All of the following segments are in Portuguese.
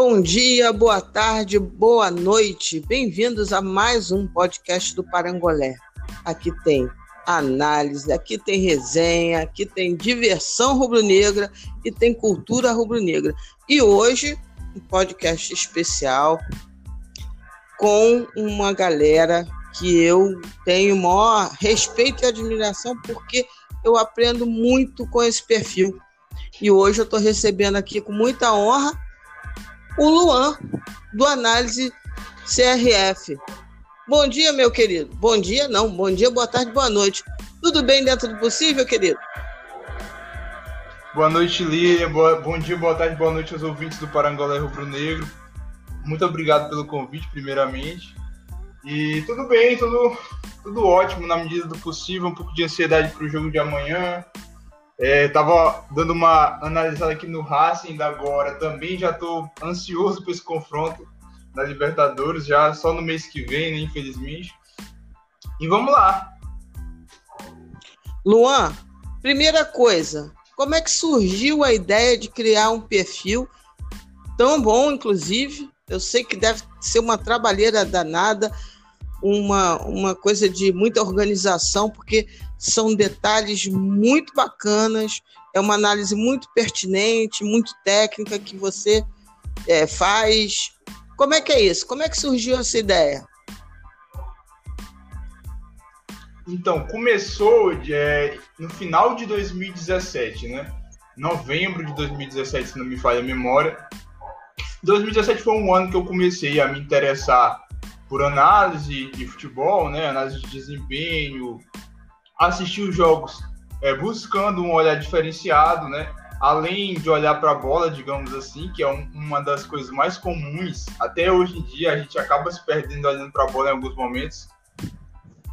Bom dia, boa tarde, boa noite. Bem-vindos a mais um podcast do Parangolé. Aqui tem análise, aqui tem resenha, aqui tem diversão rubro-negra e tem cultura rubro-negra. E hoje, um podcast especial com uma galera que eu tenho maior respeito e admiração porque eu aprendo muito com esse perfil. E hoje eu estou recebendo aqui com muita honra o Luan, do Análise CRF. Bom dia, meu querido. Bom dia, não. Bom dia, boa tarde, boa noite. Tudo bem dentro do possível, querido? Boa noite, Lilian. Boa, bom dia, boa tarde, boa noite aos ouvintes do Parangolé Rubro Negro. Muito obrigado pelo convite, primeiramente. E tudo bem, tudo, tudo ótimo na medida do possível. Um pouco de ansiedade para o jogo de amanhã, é, tava dando uma analisada aqui no Racing da agora, também já estou ansioso para esse confronto da Libertadores, já só no mês que vem, né, infelizmente. E vamos lá. Luan, primeira coisa, como é que surgiu a ideia de criar um perfil tão bom, inclusive? Eu sei que deve ser uma trabalheira danada, uma, uma coisa de muita organização, porque são detalhes muito bacanas, é uma análise muito pertinente, muito técnica que você é, faz. Como é que é isso? Como é que surgiu essa ideia? Então, começou é, no final de 2017, né? Novembro de 2017, se não me falha a memória. 2017 foi um ano que eu comecei a me interessar por análise de futebol, né? Análise de desempenho, assistir os jogos é, buscando um olhar diferenciado, né? Além de olhar para a bola, digamos assim, que é um, uma das coisas mais comuns, até hoje em dia a gente acaba se perdendo olhando para a bola em alguns momentos.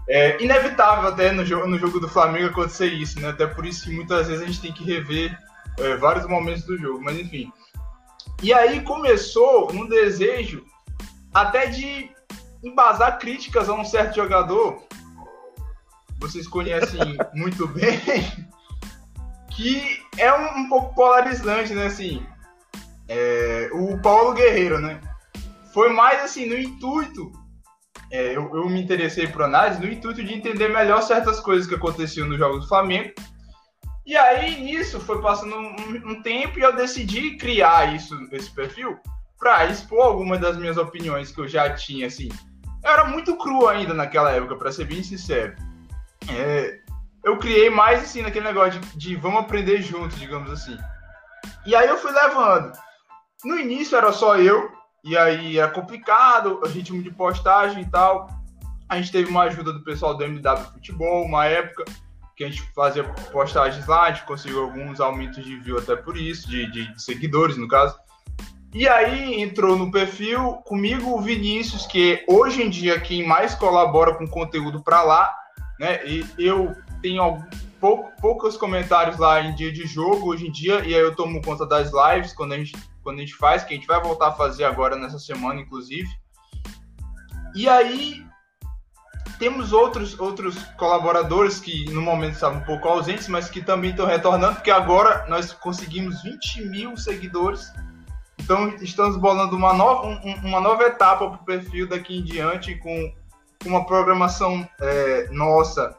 É inevitável até no jogo, no jogo do Flamengo acontecer isso, né? Até por isso que muitas vezes a gente tem que rever é, vários momentos do jogo, mas enfim. E aí começou um desejo até de embasar críticas a um certo jogador vocês conhecem muito bem, que é um, um, pouco polarizante, né? Assim, é, o Paulo Guerreiro, né? Foi mais assim, no intuito, é, eu, eu, me interessei por análise, no intuito de entender melhor certas coisas que aconteciam nos jogos do Flamengo. E aí, nisso, foi passando um, um tempo e eu decidi criar isso, esse perfil, para expor algumas das minhas opiniões que eu já tinha, assim. Era muito cru ainda naquela época, para ser bem sincero. É, eu criei mais assim naquele negócio de, de, vamos aprender juntos, digamos assim. E aí eu fui levando. No início era só eu, e aí era complicado, o ritmo de postagem e tal. A gente teve uma ajuda do pessoal do MW Futebol, uma época que a gente fazia postagens lá, a gente conseguiu alguns aumentos de view até por isso, de, de seguidores no caso. E aí entrou no perfil comigo o Vinícius, que hoje em dia quem mais colabora com conteúdo para lá, né? E eu tenho pou, poucos comentários lá em dia de jogo hoje em dia, e aí eu tomo conta das lives quando a gente, quando a gente faz, que a gente vai voltar a fazer agora nessa semana, inclusive. E aí temos outros, outros colaboradores que no momento estavam um pouco ausentes, mas que também estão retornando, porque agora nós conseguimos 20 mil seguidores. Então estamos bolando uma nova, uma nova etapa para o perfil daqui em diante com uma programação é, nossa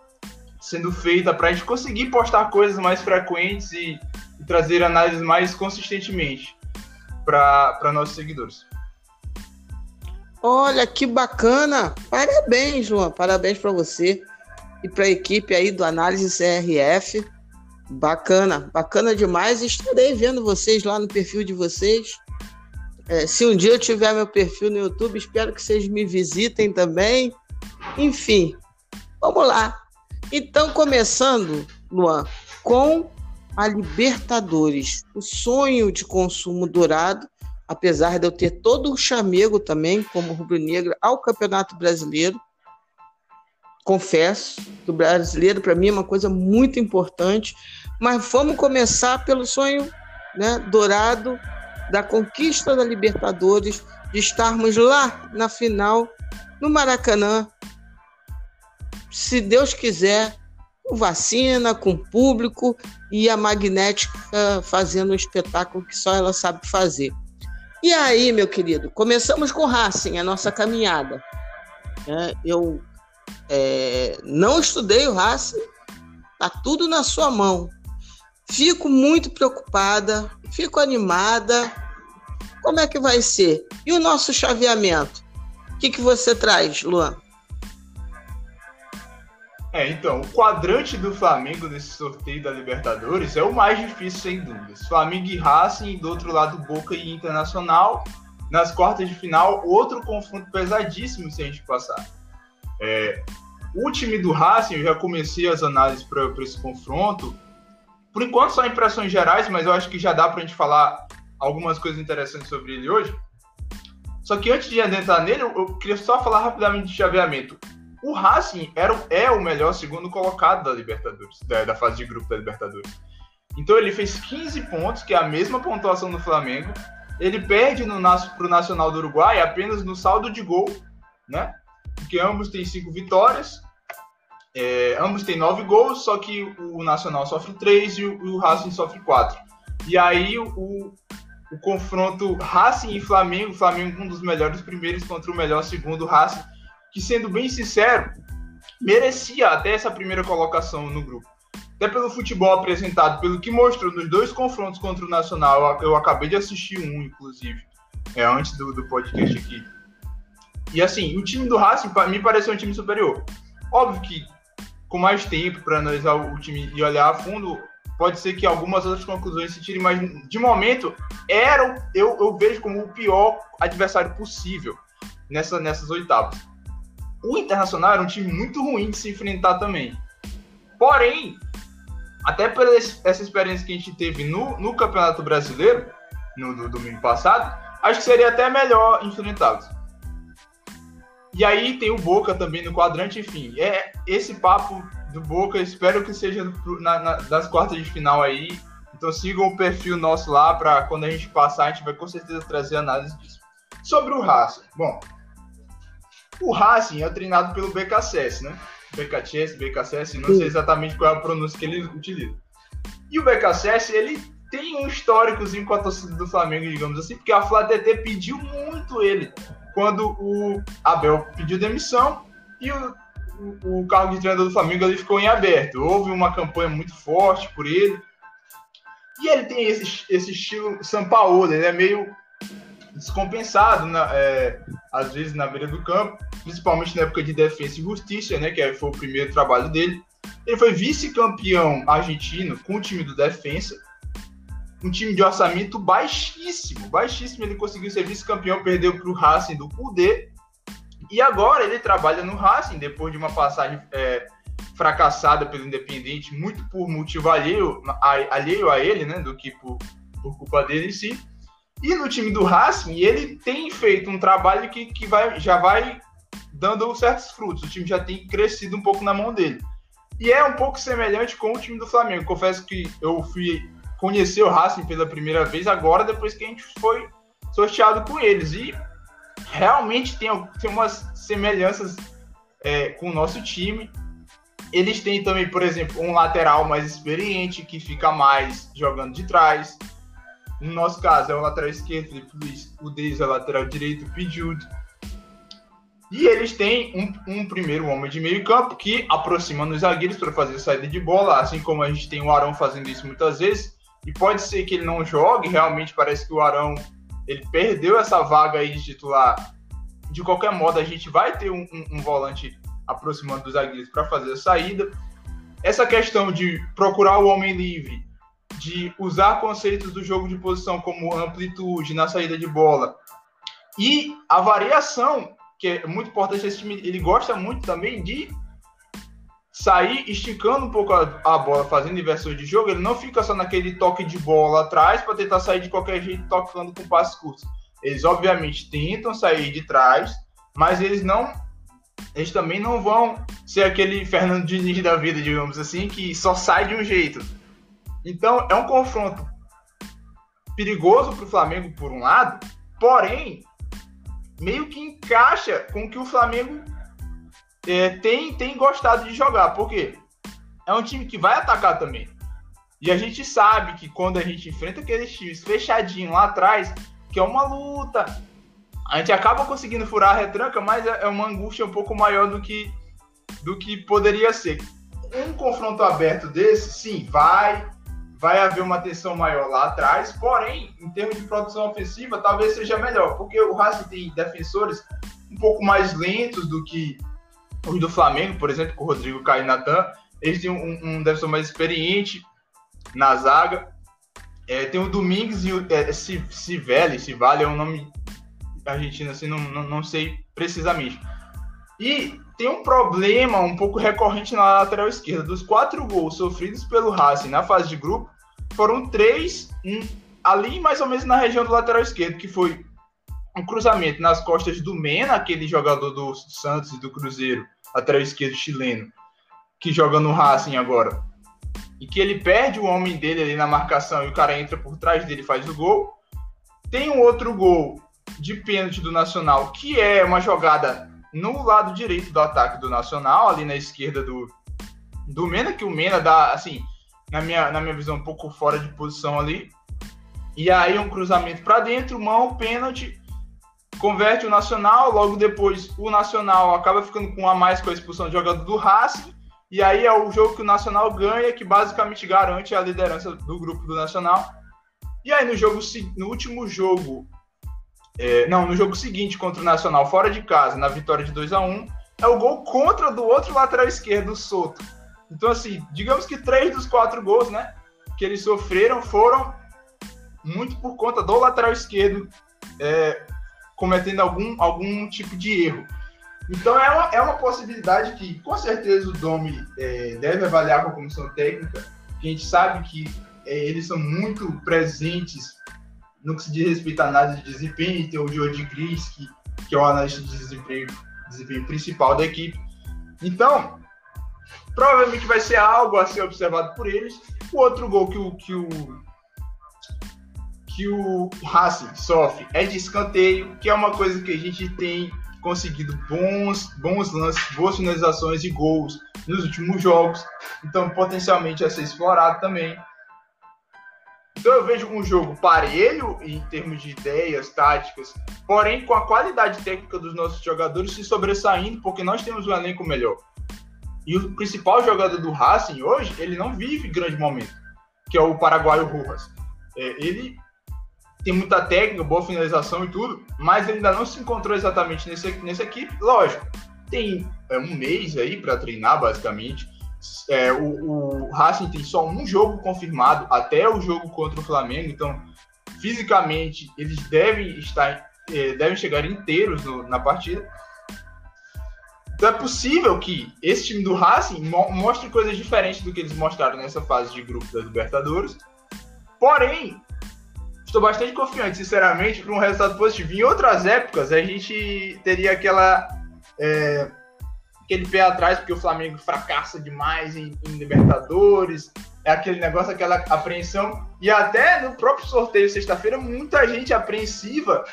sendo feita para a gente conseguir postar coisas mais frequentes e, e trazer análises mais consistentemente para nossos seguidores. Olha que bacana! Parabéns, João. Parabéns para você e para a equipe aí do Análise CRF. Bacana, bacana demais. Estarei vendo vocês lá no perfil de vocês. É, se um dia eu tiver meu perfil no YouTube, espero que vocês me visitem também. Enfim, vamos lá. Então, começando, Luan, com a Libertadores, o sonho de consumo dourado, apesar de eu ter todo o chamego também, como rubro-negra, ao Campeonato Brasileiro. Confesso que o brasileiro, para mim, é uma coisa muito importante, mas vamos começar pelo sonho né, dourado da conquista da Libertadores, de estarmos lá na final, no Maracanã, se Deus quiser, com vacina, com público e a magnética fazendo um espetáculo que só ela sabe fazer. E aí, meu querido, começamos com Racing, a nossa caminhada. É, eu é, não estudei o Racing, tá tudo na sua mão. Fico muito preocupada, fico animada. Como é que vai ser? E o nosso chaveamento? O que, que você traz, Luan? É, então, o quadrante do Flamengo nesse sorteio da Libertadores é o mais difícil, sem dúvidas. Flamengo e Racing, do outro lado, Boca e Internacional. Nas quartas de final, outro confronto pesadíssimo se a gente passar. É, o time do Racing, eu já comecei as análises para esse confronto. Por enquanto, só impressões gerais, mas eu acho que já dá para a gente falar algumas coisas interessantes sobre ele hoje. Só que antes de adentrar nele, eu queria só falar rapidamente de chaveamento. O Racing era, é o melhor segundo colocado da Libertadores, da, da fase de grupo da Libertadores. Então ele fez 15 pontos, que é a mesma pontuação do Flamengo. Ele perde para o Nacional do Uruguai apenas no saldo de gol, né? Porque ambos têm cinco vitórias, é, ambos têm nove gols, só que o Nacional sofre três e o, o Racing sofre quatro. E aí o, o confronto Racing e Flamengo, Flamengo um dos melhores primeiros contra o melhor segundo Racing que, sendo bem sincero, merecia até essa primeira colocação no grupo. Até pelo futebol apresentado, pelo que mostrou nos dois confrontos contra o Nacional, eu acabei de assistir um, inclusive, é, antes do, do podcast aqui. E assim, o time do Racing me pareceu um time superior. Óbvio que com mais tempo para analisar o time e olhar a fundo, pode ser que algumas outras conclusões se tirem, mas de momento era eu, eu vejo como o pior adversário possível nessa, nessas oitavas. O Internacional era um time muito ruim de se enfrentar também. Porém, até por essa experiência que a gente teve no, no Campeonato Brasileiro, no, no domingo passado, acho que seria até melhor enfrentá-los. E aí tem o Boca também no quadrante, enfim. É esse papo do Boca, espero que seja na, na, das quartas de final aí. Então sigam o perfil nosso lá para quando a gente passar, a gente vai com certeza trazer análise disso. Sobre o Racing. Bom, o Racing é treinado pelo BKSS, né? BKSS, BKSS, não Sim. sei exatamente qual é a pronúncia que ele utiliza. E o BKSS, ele tem um históricozinho com a torcida do Flamengo, digamos assim, porque a Flá TT pediu muito ele quando o Abel pediu demissão e o, o, o cargo de treinador do Flamengo ele ficou em aberto. Houve uma campanha muito forte por ele. E ele tem esse, esse estilo São Paulo, ele é meio descompensado, na, é, às vezes na beira do campo, principalmente na época de Defesa e Justiça, né, que foi o primeiro trabalho dele. Ele foi vice-campeão argentino com o time do Defensa, um time de orçamento baixíssimo, baixíssimo. Ele conseguiu ser vice-campeão, perdeu para o Racing do Kudê. E agora ele trabalha no Racing, depois de uma passagem é, fracassada pelo Independente, muito por motivo alheio, alheio a ele, né, do que por, por culpa dele em si. E no time do Racing, ele tem feito um trabalho que, que vai, já vai dando certos frutos. O time já tem crescido um pouco na mão dele. E é um pouco semelhante com o time do Flamengo. Confesso que eu fui conhecer o Racing pela primeira vez agora, depois que a gente foi sorteado com eles. E realmente tem, tem umas semelhanças é, com o nosso time. Eles têm também, por exemplo, um lateral mais experiente, que fica mais jogando de trás. No nosso caso, é o lateral esquerdo, Felipe Luiz. O deles é lateral direito, Pidjudo. E eles têm um, um, primeiro homem de meio campo que aproxima nos zagueiros para fazer saída de bola, assim como a gente tem o Arão fazendo isso muitas vezes. E pode ser que ele não jogue, realmente parece que o Arão ele perdeu essa vaga aí de titular. De qualquer modo, a gente vai ter um, um, um volante aproximando dos zagueiros para fazer a saída. Essa questão de procurar o homem livre de usar conceitos do jogo de posição como amplitude na saída de bola e a variação que é muito importante esse time ele gosta muito também de sair esticando um pouco a, a bola fazendo inversões de jogo ele não fica só naquele toque de bola atrás para tentar sair de qualquer jeito tocando com passes curtos. Eles obviamente tentam sair de trás mas eles não eles também não vão ser aquele Fernando Diniz da vida digamos assim que só sai de um jeito. Então, é um confronto perigoso para o Flamengo, por um lado, porém, meio que encaixa com o que o Flamengo é, tem, tem gostado de jogar. Por quê? É um time que vai atacar também. E a gente sabe que quando a gente enfrenta aqueles times fechadinhos lá atrás, que é uma luta. A gente acaba conseguindo furar a retranca, mas é, é uma angústia um pouco maior do que, do que poderia ser. Um confronto aberto desse, sim, vai, vai haver uma tensão maior lá atrás, porém, em termos de produção ofensiva, talvez seja melhor, porque o Racing tem defensores um pouco mais lentos do que os do Flamengo, por exemplo, com o Rodrigo Caio e Natan, eles têm um, um defensor mais experiente na zaga, é, tem o Domingues e o é, Civelli, Civale é um nome argentino, assim, não, não, não, sei precisamente. E tem um problema um pouco recorrente na lateral esquerda. Dos quatro gols sofridos pelo Racing na fase de grupo, foram três um, ali mais ou menos na região do lateral esquerdo, que foi um cruzamento nas costas do Mena, aquele jogador do Santos e do Cruzeiro, lateral esquerdo chileno, que joga no Racing agora e que ele perde o homem dele ali na marcação e o cara entra por trás dele e faz o gol. Tem um outro gol de pênalti do Nacional, que é uma jogada no lado direito do ataque do Nacional, ali na esquerda do, do Mena, que o Mena dá, assim, na minha, na minha visão, um pouco fora de posição ali. E aí um cruzamento para dentro, mão, pênalti, converte o Nacional, logo depois o Nacional acaba ficando com a mais com a expulsão de jogador do Racing, e aí é o jogo que o Nacional ganha, que basicamente garante a liderança do grupo do Nacional. E aí no jogo no último jogo, é, não, no jogo seguinte contra o Nacional fora de casa, na vitória de 2 a 1 é o gol contra do outro lateral esquerdo, o Soto. Então assim, digamos que três dos quatro gols, né, que eles sofreram foram muito por conta do lateral esquerdo é, cometendo algum, algum tipo de erro. Então é uma, é uma possibilidade que, com certeza, o Domi é, deve avaliar com a comissão técnica, que a gente sabe que é, eles são muito presentes no que se diz respeito à análise de desempenho, tem o Jordi Gris, que, que é o analista de desempenho, desempenho principal da equipe. Então, provavelmente vai ser algo a ser observado por eles. O outro gol que o, que o, que o Racing sofre é de escanteio, que é uma coisa que a gente tem conseguido bons, bons lances, boas finalizações e gols nos últimos jogos. Então, potencialmente a ser explorado também. Então, eu vejo um jogo parelho em termos de ideias, táticas, porém com a qualidade técnica dos nossos jogadores se sobressaindo, porque nós temos um elenco melhor. E o principal jogador do Racing hoje, ele não vive grande momento, que é o paraguaio Rojas. É, ele tem muita técnica, boa finalização e tudo, mas ele ainda não se encontrou exatamente nesse, nessa equipe. Lógico, tem é, um mês aí para treinar, basicamente. É, o, o Racing tem só um jogo confirmado até o jogo contra o Flamengo, então fisicamente eles devem estar, é, devem chegar inteiros no, na partida. Então é possível que esse time do Racing mo mostre coisas diferentes do que eles mostraram nessa fase de grupo da Libertadores. Porém, estou bastante confiante, sinceramente, para um resultado positivo. Em outras épocas, a gente teria aquela. É, aquele pé atrás, porque o Flamengo fracassa demais em, em, Libertadores, é aquele negócio, aquela apreensão. E até no próprio sorteio, sexta-feira, muita gente apreensiva,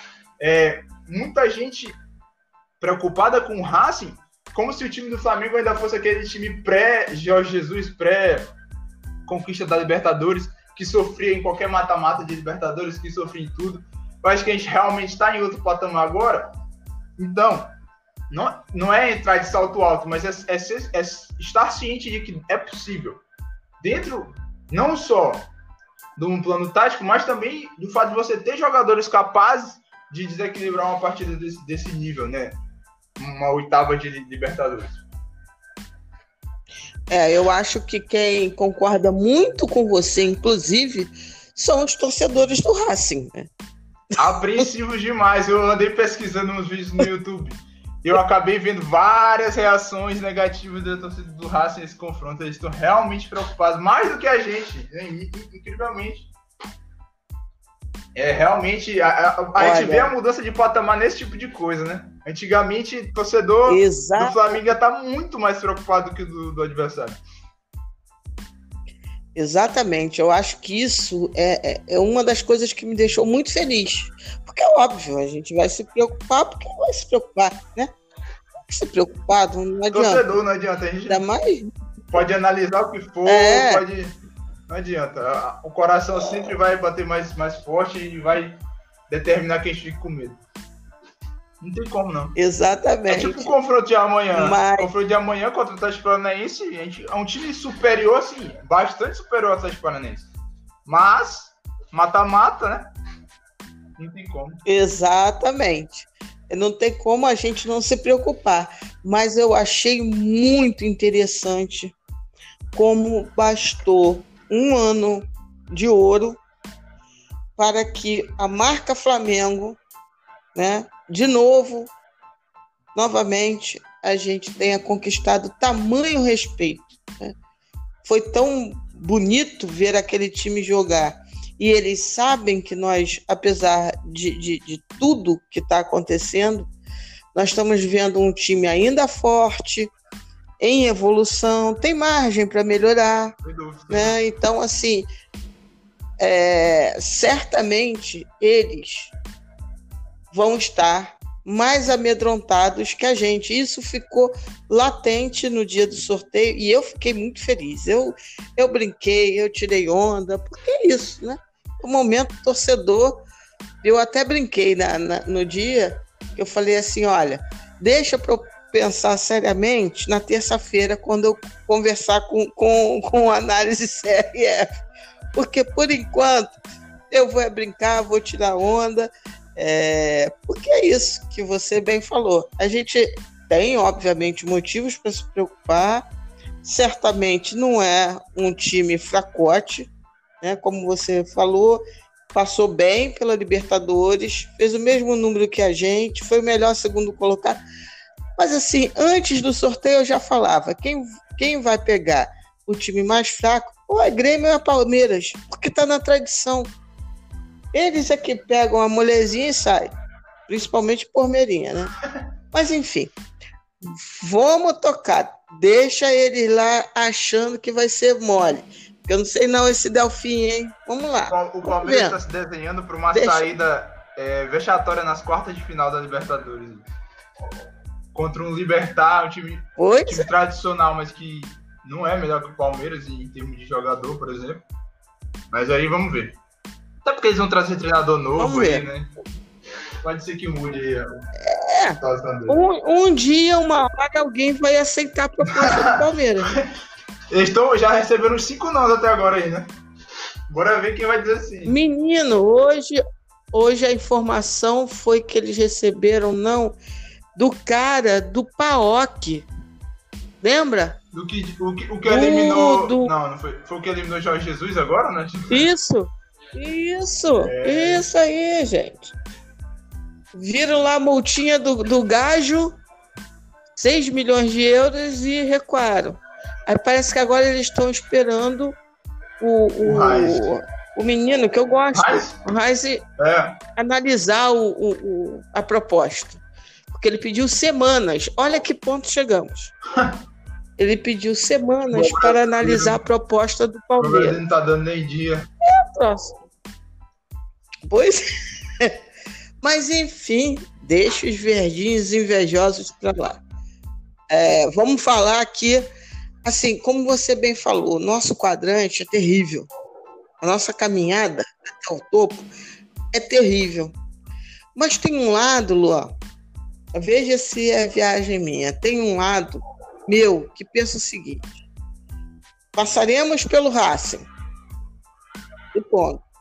é, muita gente preocupada com o Racing, como se o time do Flamengo ainda fosse aquele time pré-Jorge Jesus, pré-conquista da Libertadores que sofria em qualquer mata-mata de Libertadores, que sofria em tudo. Eu acho que a gente realmente está em outro patamar agora. Então, não, não é entrar de salto alto, mas é, é, ser, é estar ciente de que é possível. Dentro, não só de um plano tático, mas também do fato de você ter jogadores capazes de desequilibrar uma partida desse, desse nível, né? Uma oitava de Libertadores. É, eu acho que quem concorda muito com você, inclusive, são os torcedores do Racing. Né? Apreensivos demais. Eu andei pesquisando uns vídeos no YouTube. Eu acabei vendo várias reações negativas da torcida do Racing nesse confronto. Eles estão realmente preocupados, mais do que a gente, né? incrivelmente. É realmente. A, a, a gente vê a mudança de patamar nesse tipo de coisa, né? Antigamente, o torcedor Exato. do Flamengo ia estar tá muito mais preocupado do que do, do adversário. Exatamente, eu acho que isso é, é, é, uma das coisas que me deixou muito feliz. Porque é óbvio, a gente vai se preocupar porque vai se preocupar, né? Se preocupado, não adianta. Torcedor, não adianta. A gente Ainda mais... pode analisar o que for, é. pode. Não adianta. O coração sempre vai bater mais, mais forte e vai determinar quem fica com medo. Não tem como, não. Exatamente. É tipo o confronto de amanhã. Mas... O confronto de amanhã contra o Atlético Paranaense, gente, é um time superior, assim, bastante superior ao Atlético Paranaense. Mas, mata-mata, né? Não tem como. Exatamente. Não tem como a gente não se preocupar. Mas eu achei muito interessante como bastou um ano de ouro para que a marca Flamengo, né, de novo, novamente, a gente tenha conquistado tamanho respeito. Né? Foi tão bonito ver aquele time jogar. E eles sabem que nós, apesar de, de, de tudo que está acontecendo, nós estamos vendo um time ainda forte, em evolução, tem margem para melhorar. Né? Então, assim, é, certamente eles vão estar mais amedrontados que a gente. Isso ficou latente no dia do sorteio e eu fiquei muito feliz. Eu, eu brinquei, eu tirei onda, porque é isso, né? O momento torcedor, eu até brinquei na, na no dia, eu falei assim: olha, deixa para eu pensar seriamente na terça-feira, quando eu conversar com, com, com análise CRF. Porque, por enquanto, eu vou brincar, vou tirar onda, é, porque é isso que você bem falou. A gente tem, obviamente, motivos para se preocupar. Certamente não é um time fracote, né? como você falou, passou bem pela Libertadores, fez o mesmo número que a gente, foi o melhor segundo colocado. Mas assim, antes do sorteio eu já falava, quem, quem vai pegar o time mais fraco, ou é Grêmio ou é Palmeiras, porque está na tradição. Eles é que pegam a molezinha e saem. Principalmente por Meirinha, né? Mas enfim, vamos tocar. Deixa eles lá achando que vai ser mole. Eu não sei não esse Delfim, hein? Vamos lá. O Palmeiras está se desenhando para uma Deixa. saída é, vexatória nas quartas de final da Libertadores. Contra um Libertar, um time, um time tradicional, mas que não é melhor que o Palmeiras em termos de jogador, por exemplo. Mas aí vamos ver. Até porque eles vão trazer treinador novo aí, né? Pode ser que mude aí. É. Um, um, dia, uma hora, alguém vai aceitar a proposta do Palmeiras. Eles estão já receberam cinco nós até agora aí, né? Bora ver quem vai dizer assim. Menino, hoje, hoje a informação foi que eles receberam não do cara do PAOC. Lembra? Do que, o, que, o que eliminou. Do... Não, não foi. Foi o que eliminou Jorge Jesus agora, né? Isso! Isso, é... isso aí, gente. Viram lá a multinha do, do gajo, 6 milhões de euros e recuaram. Aí parece que agora eles estão esperando o, o, o, o, menino, que eu gosto, o Reis, é. analisar o, o, a proposta. Porque ele pediu semanas. Olha que ponto chegamos. Ele pediu semanas para analisar a proposta do Palmeiras. Ele não está dando nem dia. É, próximo. Pois. Mas, enfim, deixa os verdinhos invejosos para lá. É, vamos falar aqui, assim, como você bem falou, nosso quadrante é terrível. A nossa caminhada até o topo é terrível. Mas tem um lado, Luan, veja se é viagem minha, tem um lado meu que pensa o seguinte: passaremos pelo Racing. E ponto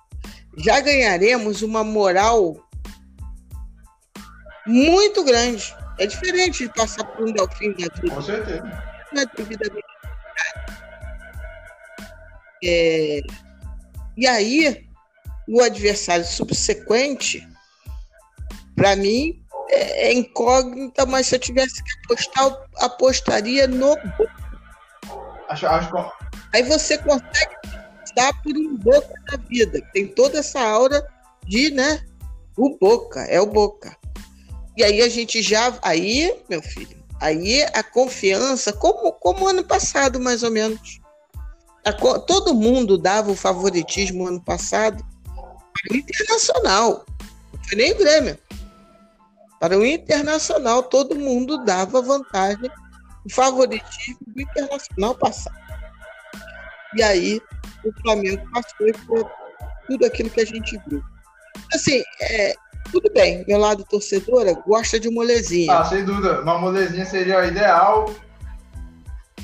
já ganharemos uma moral muito grande. É diferente de passar por um delfim da vida. Com certeza. É devidamente é... E aí, o adversário subsequente, para mim, é, é incógnita, mas se eu tivesse que apostar, eu apostaria no. Acho, acho... Aí você consegue passar por um boca da vida. Tem toda essa aura de, né? O boca, é o boca. E aí a gente já. Aí, meu filho, aí a confiança, como, como ano passado, mais ou menos. A, todo mundo dava o favoritismo ano passado para o Internacional. Não foi nem o Grêmio. Para o Internacional, todo mundo dava vantagem, o favoritismo do Internacional passado. E aí o Flamengo passou por tudo aquilo que a gente viu. assim, é, tudo bem, meu lado torcedora gosta de molezinha. Ah, sem dúvida. Uma molezinha seria ideal.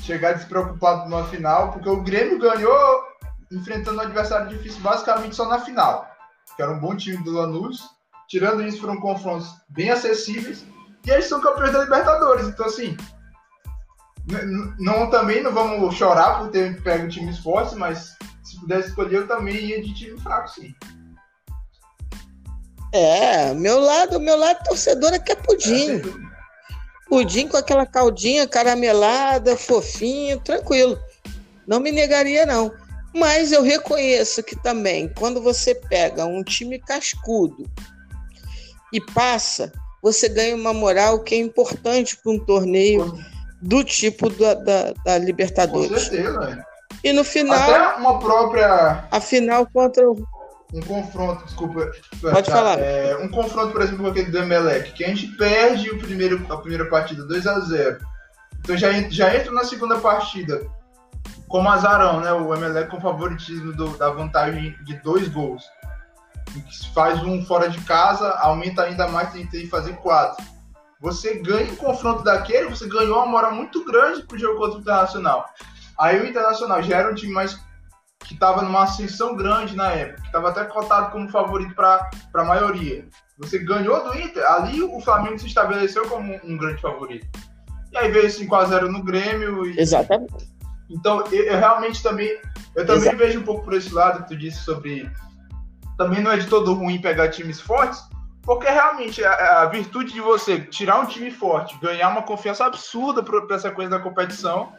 Chegar despreocupado numa final, porque o Grêmio ganhou enfrentando um adversário difícil basicamente só na final. Que era um bom time do Lanús. Tirando isso, foram confrontos bem acessíveis. E eles são campeões da Libertadores. Então, assim, não, também não vamos chorar por ter pego times fortes, mas se pudesse escolher, eu também ia de time fraco, sim. É, meu lado, meu lado torcedor é que é pudim. É, pudim com aquela caldinha caramelada, fofinho, tranquilo. Não me negaria, não. Mas eu reconheço que também, quando você pega um time cascudo e passa, você ganha uma moral que é importante para um torneio do tipo da, da, da Libertadores. Com certeza. E no final. Até uma própria. A final contra o. Um confronto, desculpa. Pode tá, falar. É, um confronto, por exemplo, com aquele do Emelec, que a gente perde o primeiro, a primeira partida 2 a 0 Então já, já entra na segunda partida como azarão, né? O Emelec com favoritismo do, da vantagem de dois gols. Faz um fora de casa, aumenta ainda mais, tem que fazer quatro você ganha um confronto daquele, você ganhou uma moral muito grande pro jogo contra o Internacional. Aí o Internacional já era um time mais que estava numa ascensão grande na época, que estava até cotado como favorito para a maioria. Você ganhou do Inter, ali o Flamengo se estabeleceu como um, grande favorito. E aí veio 5x0 no Grêmio. E... Exatamente. Então, eu, eu, realmente também, eu também vejo um pouco por esse lado que tu disse sobre. Também não é de todo ruim pegar times fortes, porque realmente a, a, virtude de você tirar um time forte, ganhar uma confiança absurda para essa coisa da competição,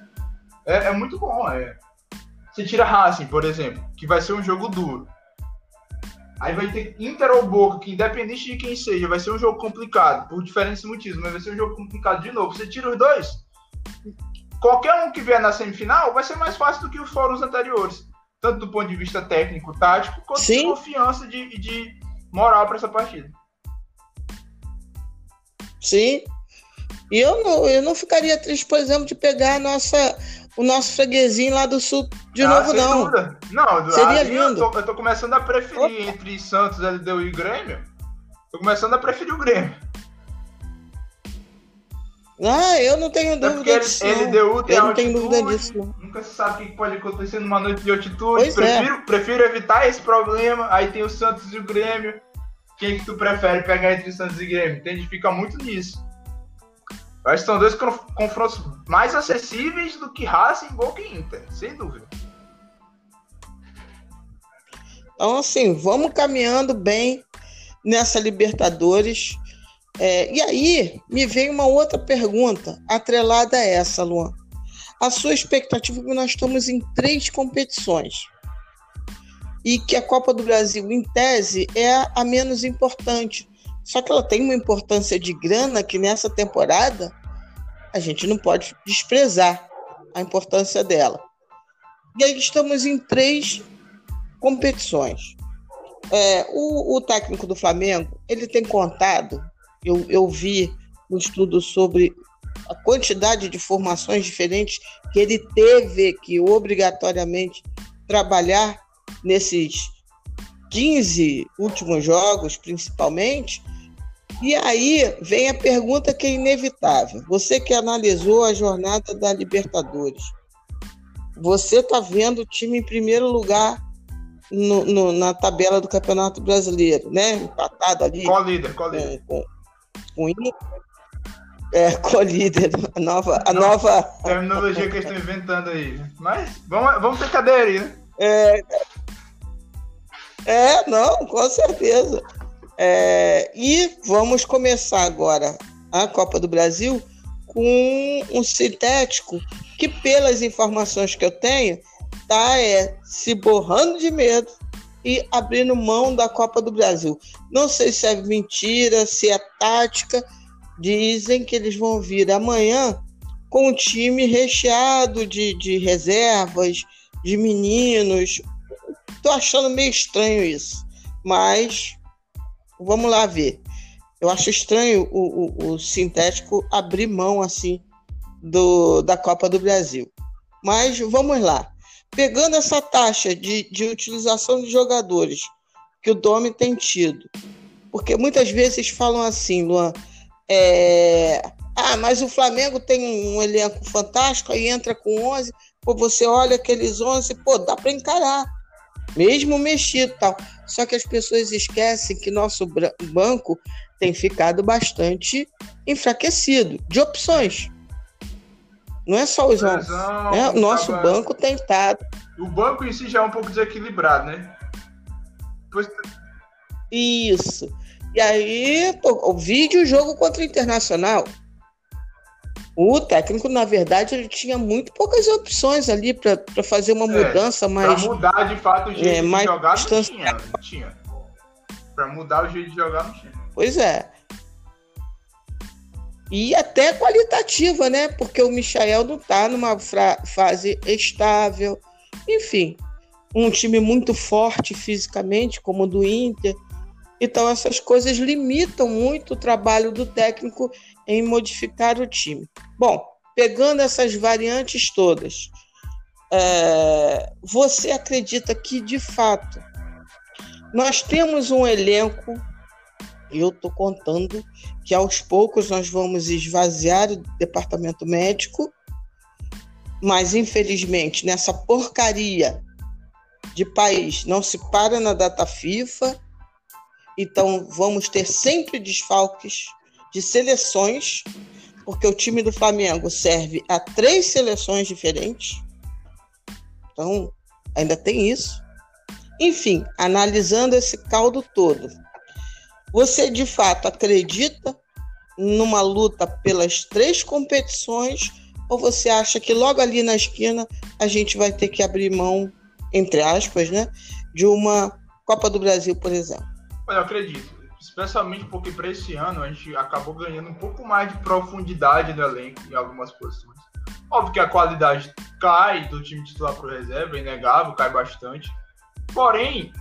é, é, muito bom. É. Você tira Racing, por exemplo, que vai ser um jogo duro. Aí vai ter Inter ou Boca, que independente de quem seja, vai ser um jogo complicado, por diferentes motivos, mas vai ser um jogo complicado de novo. Você tira os dois, qualquer um que vier na semifinal vai ser mais fácil do que os fóruns anteriores. Tanto do ponto de vista técnico, tático, quanto Sim. de confiança de, de moral para essa partida. Sim. E eu não, eu não ficaria triste, por exemplo, de pegar a nossa, o nosso freguesinho lá do sul de ah, novo, não. Dúvida. Não, seria lindo. Eu tô, eu tô, começando a preferir Opa. entre Santos, LDU e Grêmio. Tô começando a preferir o Grêmio. Ah, eu não tenho dúvida é disso. LDU tem eu não tenho dúvida disso. Não. Nunca se sabe o que pode acontecer numa noite de altitude. É. prefiro, é. prefiro evitar esse problema. Aí tem o Santos e o Grêmio. Quem que tu prefere pegar entre Santos e Grêmio? Entende? Fica muito nisso. Que são dois confrontos mais acessíveis do que Racing, Boca e Inter, sem dúvida. Então, assim, vamos caminhando bem nessa Libertadores. É, e aí, me vem uma outra pergunta atrelada a essa, Luan. A sua expectativa, que nós estamos em três competições e que a Copa do Brasil, em tese, é a menos importante. Só que ela tem uma importância de grana que nessa temporada a gente não pode desprezar a importância dela. E aí estamos em três competições. É, o, o, técnico do Flamengo ele tem contado, eu, eu vi um estudo sobre a quantidade de formações diferentes que ele teve que obrigatoriamente trabalhar nesses 15 últimos jogos, principalmente. E aí vem a pergunta que é inevitável. Você que analisou a jornada da Libertadores, você está vendo o time em primeiro lugar no, no, na tabela do Campeonato Brasileiro, né? Empatado ali. Qual líder? Qual líder? Com, com, com é, co-líder, a nova. A nova... Terminologia que eles estão inventando aí. Mas vamos, vamos ter cadeira aí, né? É, é, não, com certeza. É, e vamos começar agora a Copa do Brasil com um sintético que, pelas informações que eu tenho, tá é, se borrando de medo e abrindo mão da Copa do Brasil. Não sei se é mentira, se é tática. Dizem que eles vão vir amanhã com um time recheado de, de reservas, de meninos, Tô achando meio estranho isso. Mas vamos lá ver. Eu acho estranho o, o, o sintético abrir mão assim do, da Copa do Brasil. Mas vamos lá. Pegando essa taxa de, de utilização de jogadores que o Domi tem tido. Porque muitas vezes falam assim, Luan, é, ah, mas o Flamengo tem um elenco fantástico, aí entra com 11, pô, você olha aqueles 11, pô, dá para encarar, mesmo mexido tal. Só que as pessoas esquecem que nosso banco tem ficado bastante enfraquecido de opções. Não é só os 11. Né? O nosso banco tem estado. O banco em si já é um pouco desequilibrado, né? Pois... Isso. E aí, pô, o vídeo jogo contra o Internacional. O técnico, na verdade, ele tinha muito poucas opções ali para fazer uma é, mudança mais. Para mudar de fato o jeito é, de jogar, não tinha. Não tinha. Para mudar o jeito de jogar, não tinha. Pois é. E até qualitativa, né? Porque o Michael não está numa fase estável. Enfim, um time muito forte fisicamente, como o do Inter. Então, essas coisas limitam muito o trabalho do técnico em modificar o time. Bom, pegando essas variantes todas, é, você acredita que, de fato, nós temos um elenco, eu estou contando que aos poucos nós vamos esvaziar o departamento médico, mas infelizmente nessa porcaria de país não se para na data FIFA, então vamos ter sempre desfalques de seleções, porque o time do Flamengo serve a três seleções diferentes. Então, ainda tem isso. Enfim, analisando esse caldo todo, você de fato acredita numa luta pelas três competições ou você acha que logo ali na esquina a gente vai ter que abrir mão, entre aspas, né, de uma Copa do Brasil, por exemplo? Olha, eu acredito especialmente porque para esse ano a gente acabou ganhando um pouco mais de profundidade no elenco em algumas posições. Óbvio que a qualidade cai do time titular para o reserva, é inegável, cai bastante. Porém,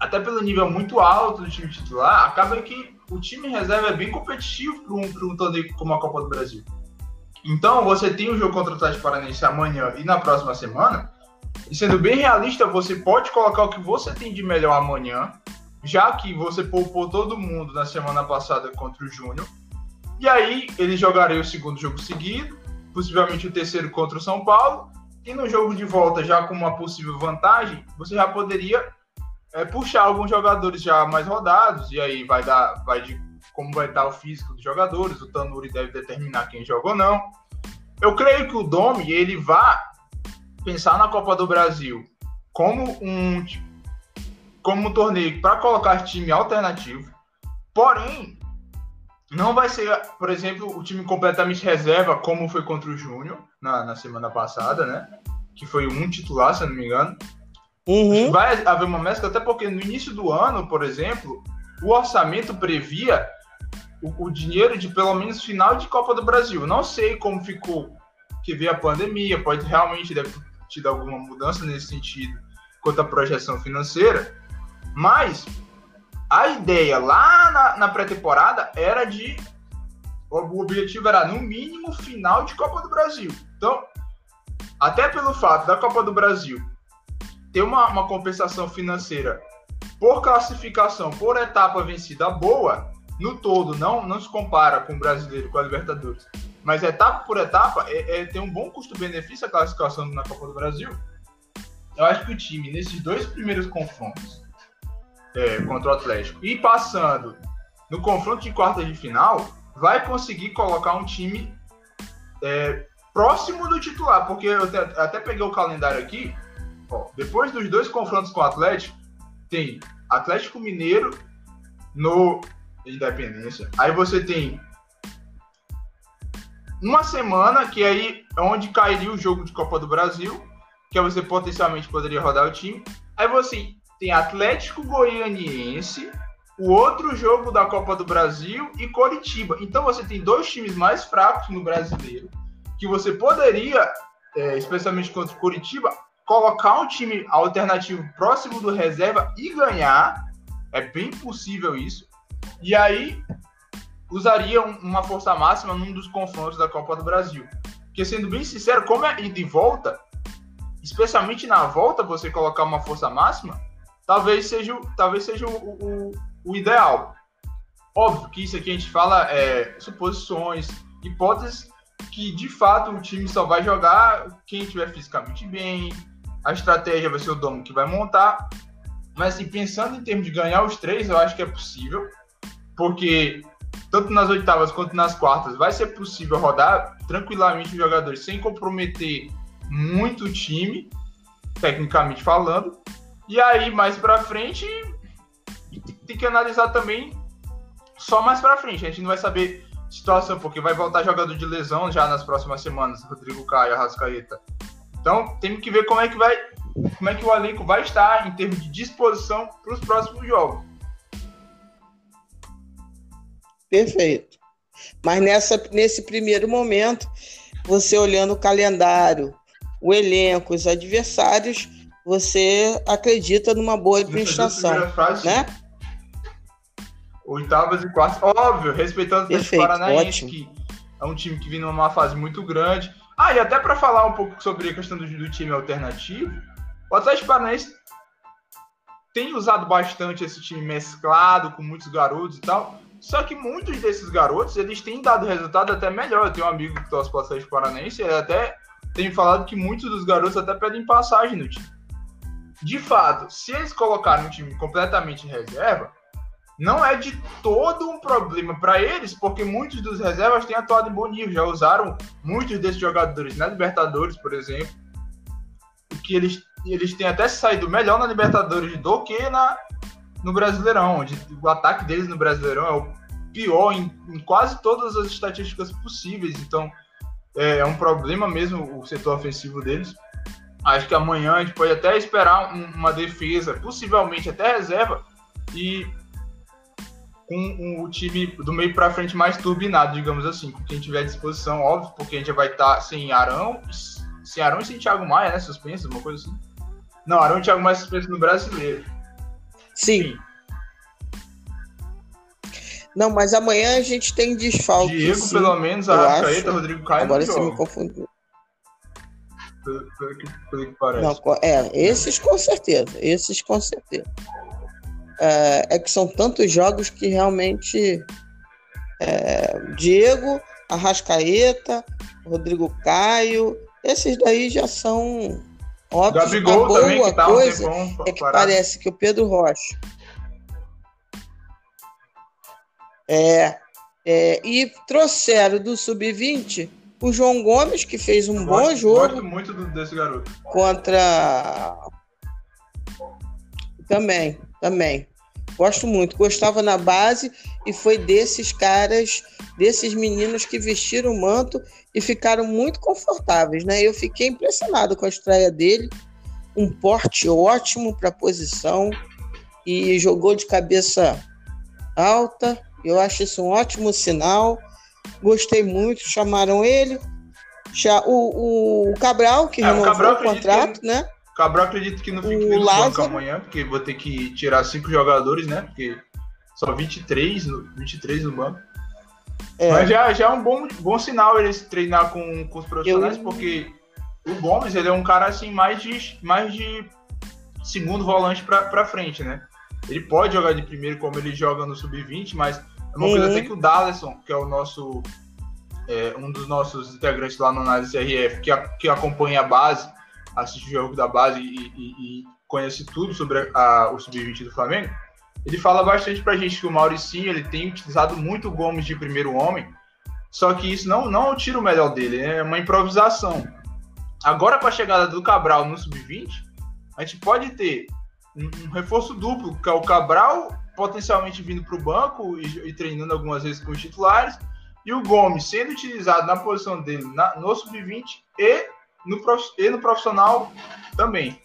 até pelo nível muito alto do time titular, acaba que o time reserva é bem competitivo para um, um torneio como a Copa do Brasil. Então, você tem o jogo contra o Atlético Paranense amanhã e na próxima semana. E sendo bem realista, você pode colocar o que você tem de melhor amanhã já que você poupou todo mundo na semana passada contra o Júnior. E aí ele jogaria o segundo jogo seguido, possivelmente o terceiro contra o São Paulo. E no jogo de volta, já com uma possível vantagem, você já poderia é, puxar alguns jogadores já mais rodados. E aí vai dar, vai de como vai estar o físico dos jogadores. O Tanuri deve determinar quem joga ou não. Eu creio que o Domi ele vai pensar na Copa do Brasil como um como um torneio para colocar time alternativo. Porém, não vai ser, por exemplo, o time completamente reserva, como foi contra o Júnior na, na semana passada, né? Que foi um titular, se eu não me engano. Uhum. Vai haver uma mescla, até porque no início do ano, por exemplo, o orçamento previa o, o dinheiro de pelo menos final de Copa do Brasil. Não sei como ficou que veio a pandemia, pode realmente deve ter tido alguma mudança nesse sentido quanto à projeção financeira, mas a ideia lá na, na pré-temporada era de. O objetivo era, no mínimo, final de Copa do Brasil. Então, até pelo fato da Copa do Brasil ter uma, uma compensação financeira por classificação, por etapa vencida boa, no todo, não, não se compara com o brasileiro, com a Libertadores. Mas etapa por etapa, é, é tem um bom custo-benefício a classificação na Copa do Brasil. Eu acho que o time, nesses dois primeiros confrontos, é, contra o Atlético e passando no confronto de quarta de final, vai conseguir colocar um time é, próximo do titular, porque eu até, até peguei o calendário aqui. Ó, depois dos dois confrontos com o Atlético, tem Atlético Mineiro no Independência. Aí você tem uma semana que aí é onde cairia o jogo de Copa do Brasil, que você potencialmente poderia rodar o time. Aí você tem Atlético Goianiense, o outro jogo da Copa do Brasil e Coritiba. Então você tem dois times mais fracos no brasileiro que você poderia, é, especialmente contra o Coritiba, colocar um time alternativo próximo do reserva e ganhar. É bem possível isso. E aí usaria uma força máxima num dos confrontos da Copa do Brasil. Porque sendo bem sincero, como é ida e volta, especialmente na volta você colocar uma força máxima, talvez seja, talvez seja o, o, o ideal. Óbvio que isso aqui a gente fala é, suposições, hipóteses que de fato o time só vai jogar quem estiver fisicamente bem, a estratégia vai ser o domo que vai montar. Mas assim, pensando em termos de ganhar os três, eu acho que é possível, porque tanto nas oitavas quanto nas quartas vai ser possível rodar tranquilamente os jogadores sem comprometer muito o time, tecnicamente falando. E aí, mais para frente, tem que analisar também só mais para frente. A gente não vai saber situação, porque vai voltar jogador de lesão já nas próximas semanas, Rodrigo Caio, Arrascaeta. Então, temos que ver como é que vai, como é que o elenco vai estar em termos de disposição para os próximos jogos. Perfeito. Mas nessa, nesse primeiro momento, você olhando o calendário, o elenco, os adversários, você acredita numa boa administração, né? Oitavas e quartas, óbvio, respeitando o Paranaense, que é um time que vem numa fase muito grande. Ah, e até para falar um pouco sobre a questão do, do time alternativo, o Atlético Paranaense tem usado bastante esse time mesclado, com muitos garotos e tal. Só que muitos desses garotos, eles têm dado resultado até melhor. Eu tenho um amigo que torce para o Atlético Paranaense, ele até tem falado que muitos dos garotos até pedem passagem no time. De fato, se eles colocarem um time completamente em reserva, não é de todo um problema para eles, porque muitos dos reservas têm atuado em bom nível, já usaram muitos desses jogadores na Libertadores, por exemplo, que eles, eles têm até saído melhor na Libertadores do que na, no Brasileirão, onde o ataque deles no Brasileirão é o pior em, em quase todas as estatísticas possíveis, então é, é um problema mesmo o setor ofensivo deles. Acho que amanhã a gente pode até esperar um, uma defesa, possivelmente até reserva, e com o time do meio para frente mais turbinado, digamos assim, com quem tiver à disposição, óbvio, porque a gente vai estar tá sem Arão, sem Arão e sem Thiago Maia, né? Suspenso, uma coisa assim. Não, Arão e Thiago Maia suspenso no brasileiro. Sim. Sim. Não, mas amanhã a gente tem desfalque. Diego, sim, pelo menos, a Arrascaeta, Rodrigo Caio. Agora você me confundiu. Pelo, pelo, que, pelo que parece. Não, é, esses com certeza. Esses com certeza. É, é que são tantos jogos que realmente é, Diego, Arrascaeta, Rodrigo Caio, esses daí já são óbvios. Gabigol a boa também, que tá coisa um é que parece que o Pedro Rocha é, é, e trouxeram do sub-20 o João Gomes, que fez um bom jogo. Gosto muito desse garoto. Contra. Também, também. Gosto muito. Gostava na base e foi desses caras, desses meninos que vestiram o manto e ficaram muito confortáveis, né? Eu fiquei impressionado com a estreia dele. Um porte ótimo para a posição e jogou de cabeça alta. Eu acho isso um ótimo sinal. Gostei muito. Chamaram ele. O, o Cabral, que é, renovou o, Cabral, o contrato, que... né? Cabral acredito que não fique Lázaro... banco amanhã, porque vou ter que tirar cinco jogadores, né? Porque só 23, 23 no banco. É. Mas já, já é um bom, bom sinal ele treinar com, com os profissionais, Eu... porque o Gomes ele é um cara assim mais de, mais de segundo volante para frente, né? Ele pode jogar de primeiro como ele joga no sub-20, mas é uma uhum. coisa até que o Dallison, que é o nosso é, um dos nossos integrantes lá no Análise RF, que, a, que acompanha a base, assiste o jogo da base e, e, e conhece tudo sobre a, o sub-20 do Flamengo, ele fala bastante pra gente que o Mauricinho ele tem utilizado muito o Gomes de primeiro homem, só que isso não, não tira o melhor dele, é uma improvisação. Agora, com a chegada do Cabral no sub-20, a gente pode ter um, um, reforço duplo, que é o Cabral potencialmente vindo para o banco e, e, treinando algumas vezes com os titulares, e o Gomes sendo utilizado na posição dele na, no sub-20 e no, e no profissional também.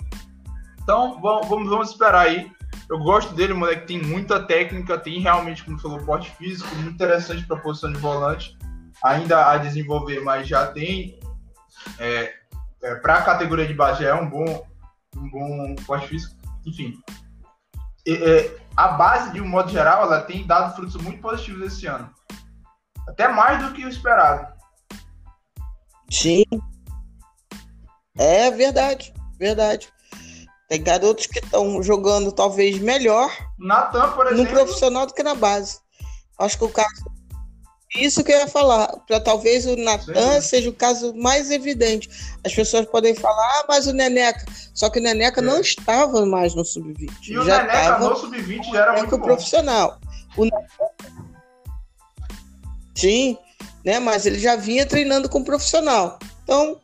Então, vamos, vamos esperar aí eu gosto dele, moleque tem muita técnica, tem realmente, como falou, porte físico, muito interessante para a posição de volante. Ainda a desenvolver, mas já tem. É, é, para a categoria de base já é um bom, um bom porte físico. Enfim. É, a base, de um modo geral, ela tem dado frutos muito positivos esse ano. Até mais do que o esperado. Sim. É verdade, verdade. Tem garotos que estão jogando talvez melhor Natan, por exemplo. no profissional do que na base. Acho que o caso. Isso que eu ia falar, para talvez o Natan seja o caso mais evidente. As pessoas podem falar, ah, mas o Neneca. Só que o Neneca É. não estava mais no sub-20. E o já Neneca estava no sub-20 já era muito o profissional. O Neneca- Sim, né? Mas ele já vinha treinando com o profissional. Então,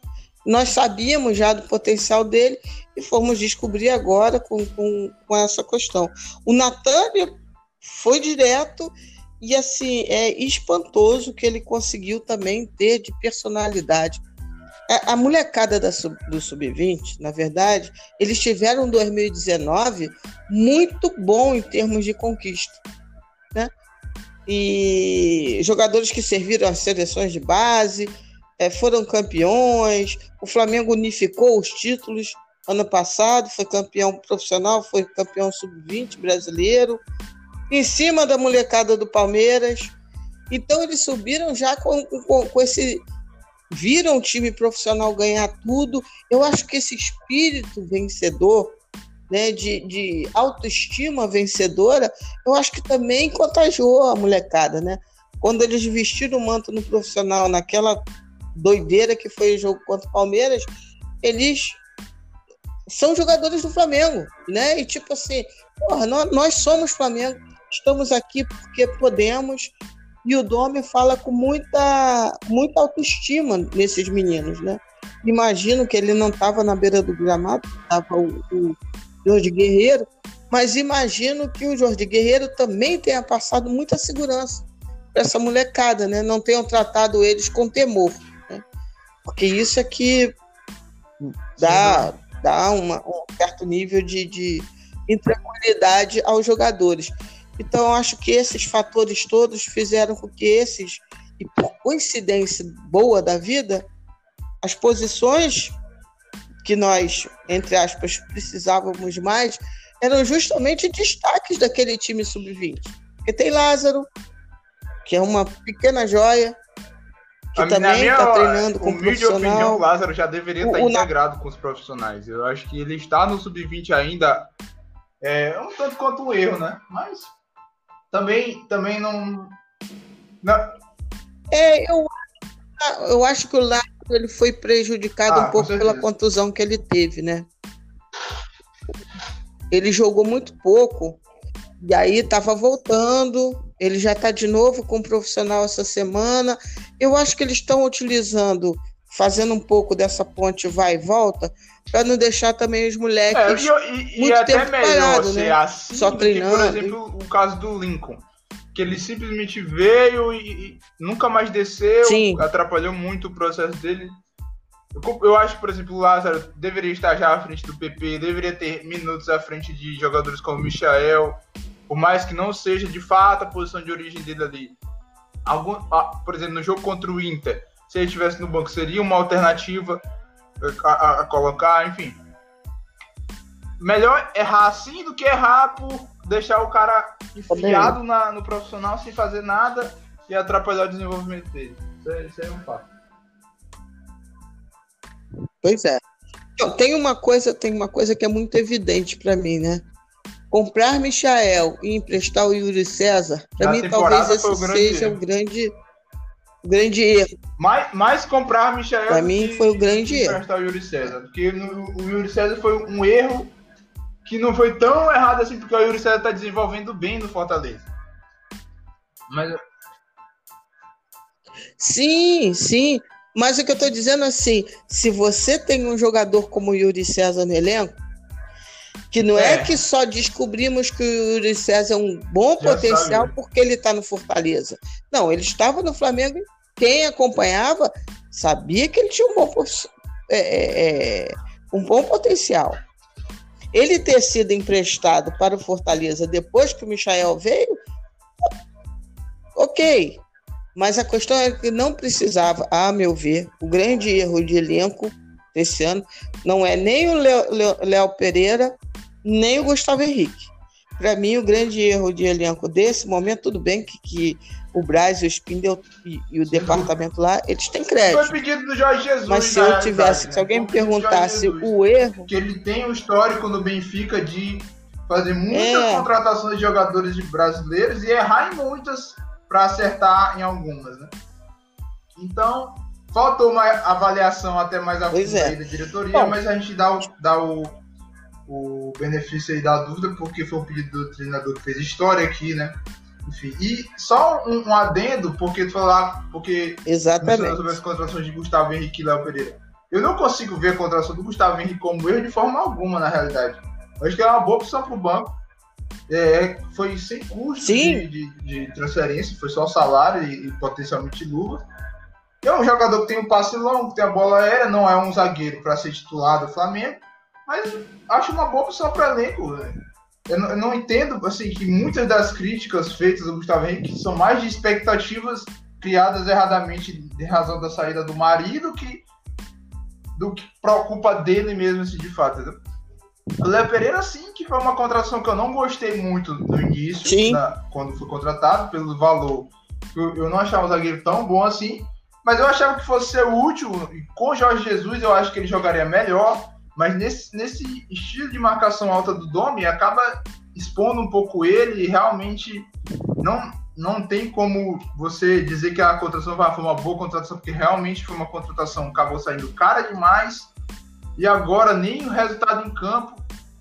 nós sabíamos já do potencial dele e fomos descobrir agora com, com, com essa questão. O Natan foi direto e assim é espantoso o que ele conseguiu também ter de personalidade. A, a molecada da do sub-20, na verdade, eles tiveram um 2019 muito bom em termos de conquista, né? E jogadores que serviram às seleções de base, eh, foram campeões. O Flamengo unificou os títulos ano passado, foi campeão profissional, foi campeão sub-20 brasileiro, em cima da molecada do Palmeiras. Então eles subiram já com, com, com esse. Viram o time profissional ganhar tudo. Eu acho que esse espírito vencedor, né, de, de autoestima vencedora, eu acho que também contagiou a molecada, né? Quando eles vestiram o manto no profissional, naquela doideira que foi o jogo contra o Palmeiras, eles são jogadores do Flamengo, né? E tipo assim, porra, nós, nós somos Flamengo, estamos aqui porque podemos. E o Domi fala com muita, muita autoestima nesses meninos, né? Imagino que ele não estava na beira do gramado, estava o, o Jorge Guerreiro, mas imagino que o Jorge Guerreiro também tenha passado muita segurança para essa molecada, né? Não tenham tratado eles com temor, né? Porque isso é que dá, dá uma, um certo nível de, de intranquilidade aos jogadores. Então, eu acho que esses fatores todos fizeram com que esses, e por coincidência boa da vida, as posições que nós, entre aspas, precisávamos mais, eram justamente destaques daquele time sub-20. Porque tem Lázaro, que é uma pequena joia, que A- na também está treinando com humilde opinião, o profissional. Lázaro já deveria O- estar o Na- integrado com os profissionais. Eu acho que ele está no sub-20 ainda é um tanto quanto um erro, né? Mas também, também não. não É, eu, eu acho que o Lázaro ele foi prejudicado Ah, um pouco pela contusão que ele teve, né? Ele jogou muito pouco e aí estava voltando. Ele já está de novo com o profissional essa semana. Eu acho que eles estão utilizando, fazendo um pouco dessa ponte vai e volta, para não deixar também os é, moleques. e, e- e muito até tempo melhor parado, ser né? assim Só do que, por treinando. exemplo, o caso do Lincoln. Que ele simplesmente veio e, e nunca mais desceu, Sim. atrapalhou muito o processo dele. Eu, eu acho, por exemplo, o Lázaro deveria estar já à frente do PP, deveria ter minutos à frente de jogadores como o Michael, por mais que não seja de fato a posição de origem dele ali. Algum, ah, por exemplo, no jogo contra o Inter, se ele estivesse no banco, seria uma alternativa a, a- a colocar, enfim. Melhor errar assim do que errar por deixar o cara enfiado na- no profissional sem fazer nada e atrapalhar o desenvolvimento dele. Isso é, isso é um fato. Pois é. Então, tem uma coisa, tem uma coisa que é muito evidente para mim, né? Comprar Michael e emprestar o Yuri César, para mim talvez esse grande seja erro. o grande, grande erro. Mais, mais comprar Michael Pra do mim foi o grande erro. emprestar o Yuri César. Porque no- o Yuri César foi um erro que não foi tão errado assim, porque o Yuri César tá desenvolvendo bem no Fortaleza. Mas Sim, sim. Mas o que eu estou dizendo assim, se você tem um jogador como o Yuri César no elenco, que não é, É. que só descobrimos que o Yuri César é um bom Já potencial sabe. porque ele está no Fortaleza. Não, ele estava no Flamengo e quem acompanhava sabia que ele tinha um bom, é, é, é, um bom potencial. Ele ter sido emprestado para o Fortaleza depois que o Michael veio, ok. Mas a questão é que não precisava, a meu ver, o grande erro de elenco desse ano não é nem o Léo Pereira, nem o Gustavo Henrique. Para mim, o grande erro de elenco desse momento, tudo bem que, que o Braz, o Spindle e, e o departamento lá, eles têm crédito. Foi pedido do Jorge Jesus. Mas se eu tivesse, né? se alguém me perguntasse o erro. Que ele tem um histórico no Benfica de fazer muitas é. contratações de jogadores brasileiros e errar em muitas para acertar em algumas, né? Então, faltou uma avaliação até mais a fundo é. da diretoria, Bom, mas a gente dá o, dá o, o benefício aí da dúvida, porque foi o pedido do treinador que fez história aqui, né? Enfim, e só um, um adendo, porque tu falar, porque Exatamente. sobre as contratações de Gustavo Henrique e Léo Pereira. Eu não consigo ver a contratação do Gustavo Henrique como erro de forma alguma, na realidade. Eu acho que é uma boa opção para o banco. É, foi sem custo de, de, de, transferência, foi só salário e, e potencialmente luva. É um jogador que tem um passe longo, tem a bola aérea, não é um zagueiro para ser titular do Flamengo, mas acho uma boa opção para elenco. Eu não, eu não, entendo assim que muitas das críticas feitas ao Gustavo Henrique são mais de expectativas criadas erradamente em razão da saída do marido que do que preocupa dele mesmo assim, de fato. Entendeu? O Léo Pereira, sim, que foi uma contratação que eu não gostei muito do início, na, quando foi contratado, pelo valor. Eu, eu, não achava o zagueiro tão bom assim, mas eu achava que fosse ser útil. E com o Jorge Jesus, eu acho que ele jogaria melhor. Mas nesse, nesse estilo de marcação alta do Domi, acaba expondo um pouco ele e realmente não, não tem como você dizer que a contratação foi uma boa contratação, porque realmente foi uma contratação, acabou saindo cara demais e agora nem o resultado em campo,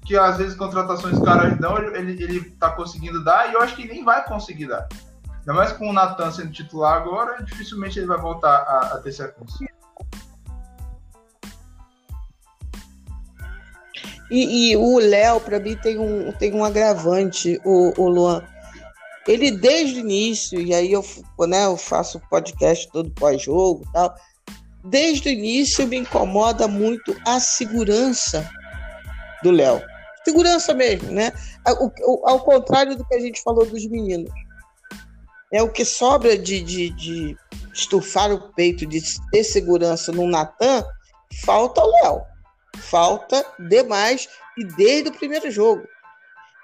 que às vezes contratações caras dão, ele, ele tá conseguindo dar, e eu acho que nem vai conseguir dar. Ainda mais com o Natan sendo titular agora, dificilmente ele vai voltar a, a ter sequência. E, e, o Léo, para mim, tem um, tem um agravante, o, o Luan. Ele, desde o início, e aí eu, né, eu faço podcast todo pós-jogo tal, desde o início me incomoda muito a segurança do Léo. Segurança mesmo, né? Ao, ao, contrário do que a gente falou dos meninos. É o que sobra de, de, de estufar o peito, de ter segurança no Natan, falta o Léo. Falta demais e desde o primeiro jogo.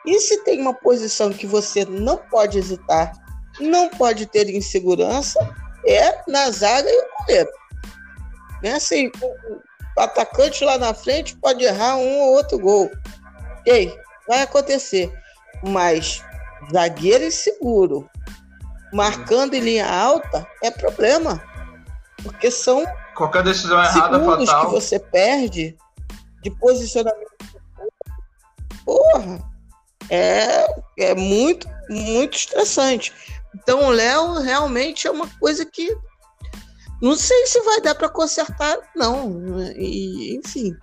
E se tem uma posição que você não pode hesitar, não pode ter insegurança, é na zaga e o goleiro. Né? Assim, o atacante lá na frente pode errar um ou outro gol. Ei, vai acontecer. Mas zagueiro inseguro, marcando em linha alta, é problema. Porque são qualquer decisão errada fatal que você perde de posicionamento. Porra, é, é muito, muito estressante. Então o Léo realmente é uma coisa que não sei se vai dar para consertar, não. E, enfim,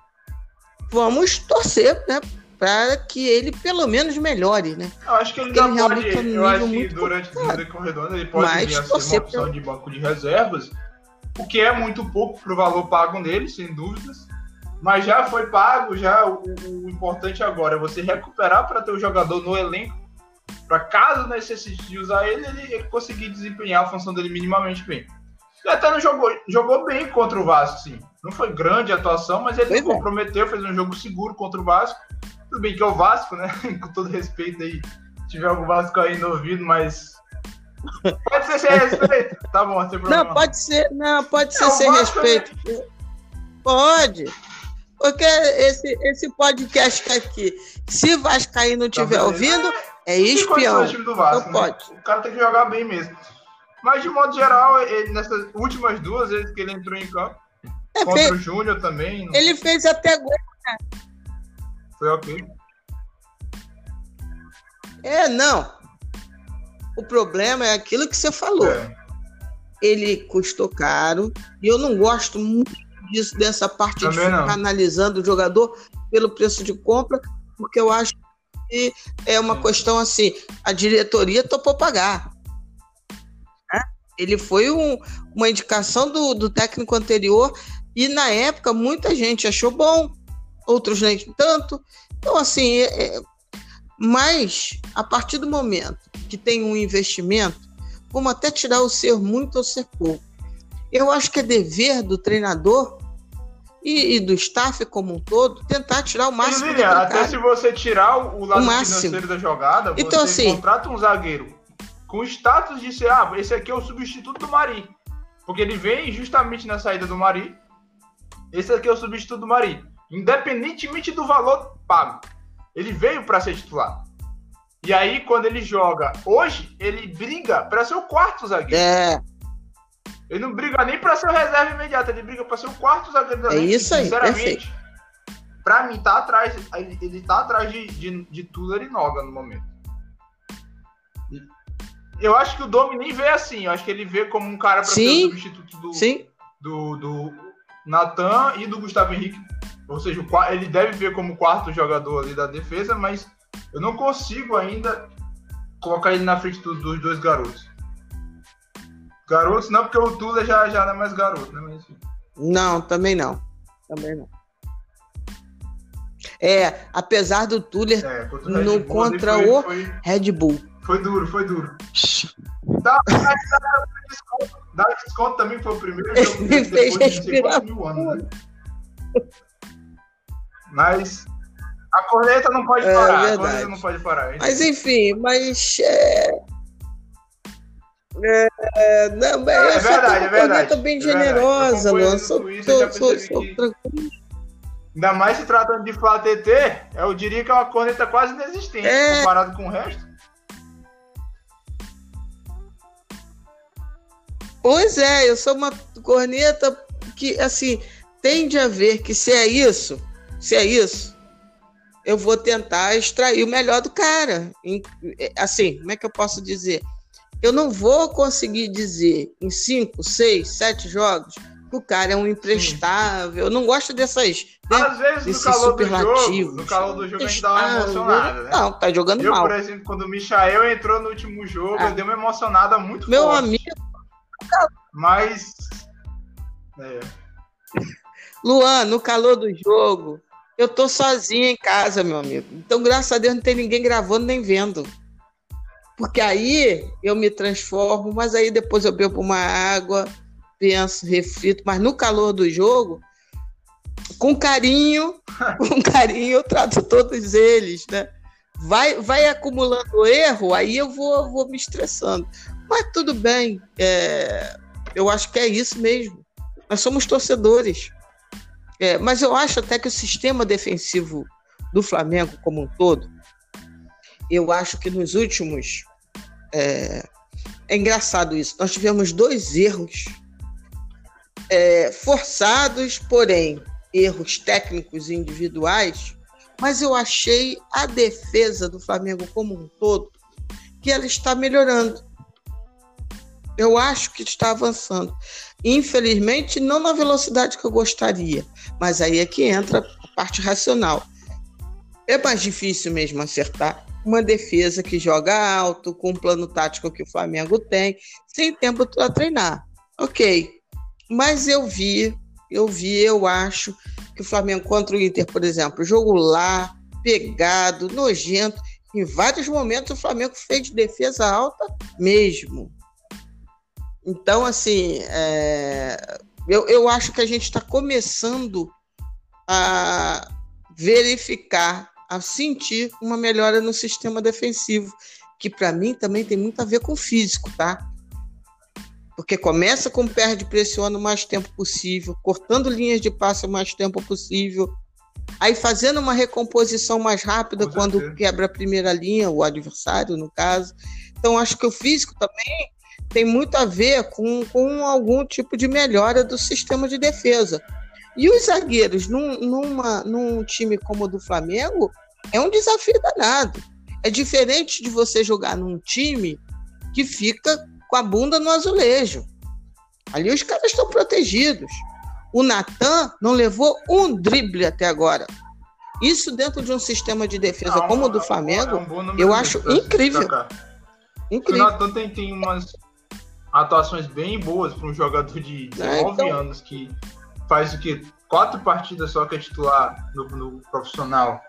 vamos torcer, né? Para que ele pelo menos melhore, né? Eu acho que ele ele pode. eu acho que durante o decorrer ele pode Mas, vir a ser uma opção de banco de reservas, o que é muito pouco para o valor pago nele, sem dúvidas. Mas já foi pago, já o, o importante agora é você recuperar para ter o jogador no elenco, para caso necessite de usar ele, ele, ele conseguir desempenhar a função dele minimamente bem. Ele até não jogou, jogou bem contra o Vasco, sim. Não foi grande a atuação, mas ele é. comprometeu, fez um jogo seguro contra o Vasco. Tudo bem que é o Vasco, né? Com todo respeito aí, se tiver algum Vasco aí no ouvido, mas. Pode ser sem respeito. Tá bom, sem problema. Não, pode ser, não, pode ser é, sem Vasco é respeito. É... Pode. Porque esse, esse podcast aqui, se Vascaí não estiver tá ouvindo, é, é espião. Do Vasco, então né? pode. O cara tem que jogar bem mesmo. Mas, de modo geral, ele, nessas últimas duas vezes que ele entrou em campo, é, contra fez, o Júnior também. Ele fez até gol, né? Foi ok. É, não. O problema é aquilo que você falou. É. Ele custou caro e eu não gosto muito disso, dessa parte também de ficar não. analisando o jogador pelo preço de compra, porque eu acho que é uma Sim. questão assim, a diretoria topou pagar. Ele foi um, uma indicação do, do técnico anterior e na época muita gente achou bom, outros nem tanto. Então, assim, é, é, mas a partir do momento que tem um investimento, vamos até tirar o ser muito ou ser pouco. Eu acho que é dever do treinador e, e, do staff como um todo tentar tirar o máximo. Sim, até se você tirar o lado o financeiro da jogada, então, você assim, contrata um zagueiro com status de ser, ah, esse aqui é o substituto do Mari. Porque ele vem justamente na saída do Mari. Esse aqui é o substituto do Mari. Independentemente do valor pago. Ele veio para ser titular. E aí, quando ele joga hoje, ele briga para ser o quarto zagueiro. É. Ele não briga nem para ser o reserva imediato, ele briga para ser o quarto zagueiro. É isso aí, sinceramente. Para mim, tá atrás, ele, ele tá atrás de, de, de Tuller e Noga no momento. Eu acho que o Domi nem vê assim. Eu acho que ele vê como um cara para ser o substituto do, Sim. do, do Natan e do Gustavo Henrique. Ou seja, ele deve ver como quarto jogador ali da defesa, mas eu não consigo ainda colocar ele na frente dos, dos dois garotos. Garotos não, porque o Tula já, já não é mais garoto, né? Mas, não, também não. Também não. É, apesar do Tuller é, contra no Bull, contra foi, o foi, Red Bull. Foi duro, foi duro. Dá, dá, desconto, dá desconto também foi o primeiro jogo Me fez respirar. Mil anos, né? Mas a corneta não pode é, parar. a corneta não pode parar. Mas enfim, mas. É... É, não, é, é verdade, é verdade. bem é generosa, Luan. Sou, sou, sou, tranquilo. Ainda mais se tratando de Flá TT, eu diria que é uma corneta quase inexistente é... comparado com o resto. Pois é, eu sou uma corneta que, assim, tende a ver que se é isso, se é isso, eu vou tentar extrair o melhor do cara. Assim, como é que eu posso dizer? Eu não vou conseguir dizer em cinco, seis, sete jogos que o cara é um imprestável. Eu não gosto dessas. Né, Às vezes, no calor do jogo, no calor do jogo, a gente dá uma emocionada. Né? Não, tá jogando eu, mal. por exemplo, quando o Michael entrou no último jogo, ah. eu dei uma emocionada muito Meu forte. amigo. Mas. É. Luan, no calor do jogo, eu tô sozinha em casa, meu amigo. Então, graças a Deus, não tem ninguém gravando nem vendo. Porque aí eu me transformo, mas aí depois eu bebo uma água, penso, reflito, mas no calor do jogo, com carinho, com carinho eu trato todos eles, né? Vai, vai acumulando erro, aí eu vou, vou me estressando. Mas tudo bem, é, eu acho que é isso mesmo. Nós somos torcedores. É, mas eu acho até que o sistema defensivo do Flamengo como um todo eu acho que nos últimos. É, é engraçado isso. Nós tivemos dois erros é, forçados, porém erros técnicos individuais, mas eu achei a defesa do Flamengo como um todo que ela está melhorando. Eu acho que está avançando. Infelizmente, não na velocidade que eu gostaria, mas aí é que entra a parte racional. É mais difícil mesmo acertar uma defesa que joga alto, com o plano tático que o Flamengo tem, sem tempo para treinar. Ok. Mas eu vi, eu vi, eu acho que o Flamengo contra o Inter, por exemplo, jogo lá, pegado, nojento. Em vários momentos o Flamengo fez defesa alta mesmo. Então, assim, é... eu, eu acho que a gente está começando a verificar a sentir uma melhora no sistema defensivo, que para mim também tem muito a ver com o físico, tá? Porque começa com perde pressiona o mais tempo possível, cortando linhas de passe o mais tempo possível, aí fazendo uma recomposição mais rápida quando quebra a primeira linha, o adversário, no caso. Então, acho que o físico também tem muito a ver com, com algum tipo de melhora do sistema de defesa. E os zagueiros, num, numa, num time como o do Flamengo, é um desafio danado. É diferente de você jogar num time que fica com a bunda no azulejo. Ali os caras estão protegidos. O Natan não levou um drible até agora. Isso dentro de um sistema de defesa não, como o do Flamengo, é um eu acho incrível. incrível. O Natan tem, tem umas atuações bem boas para um jogador de 19 é, então... anos que faz o que? Quatro partidas só que é titular no, no, profissional.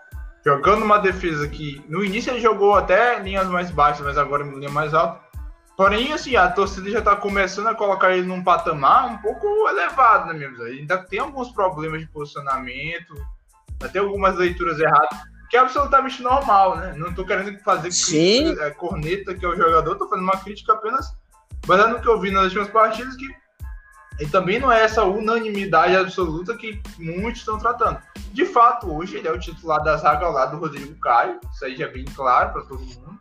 Jogando uma defesa que no início ele jogou até linhas mais baixas, mas agora em linha mais alta. Porém, assim, a torcida já está começando a colocar ele num patamar um pouco elevado, né, mesmo? Ele ainda tem alguns problemas de posicionamento, até algumas leituras erradas. que é absolutamente normal, né? Não tô querendo fazer crítica, é, corneta que é o jogador, tô fazendo uma crítica apenas baseado no que eu vi nas últimas partidas, que e também não é essa unanimidade absoluta que muitos estão tratando. De fato, hoje ele é o titular da zaga ao lado do Rodrigo Caio, isso aí já é bem claro para todo mundo.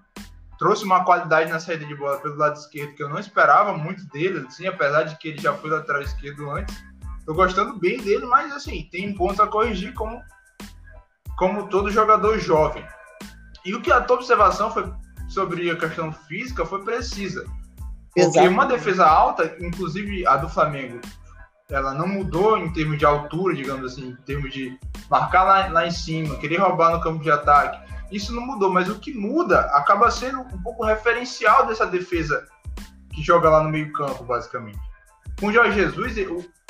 Trouxe uma qualidade na saída de bola pelo lado esquerdo que eu não esperava muito dele, assim, apesar de que ele já foi lateral esquerdo antes. Tô gostando bem dele, mas assim, tem pontos a corrigir como, como todo jogador jovem. E o que a tua observação foi sobre a questão física foi precisa. Porque Exato. uma defesa alta, inclusive a do Flamengo, ela não mudou em termos de altura, digamos assim, em termos de marcar lá, lá em cima, querer roubar no campo de ataque. Isso não mudou, mas o que muda acaba sendo um pouco referencial dessa defesa que joga lá no meio-campo, basicamente. Com o Jorge Jesus,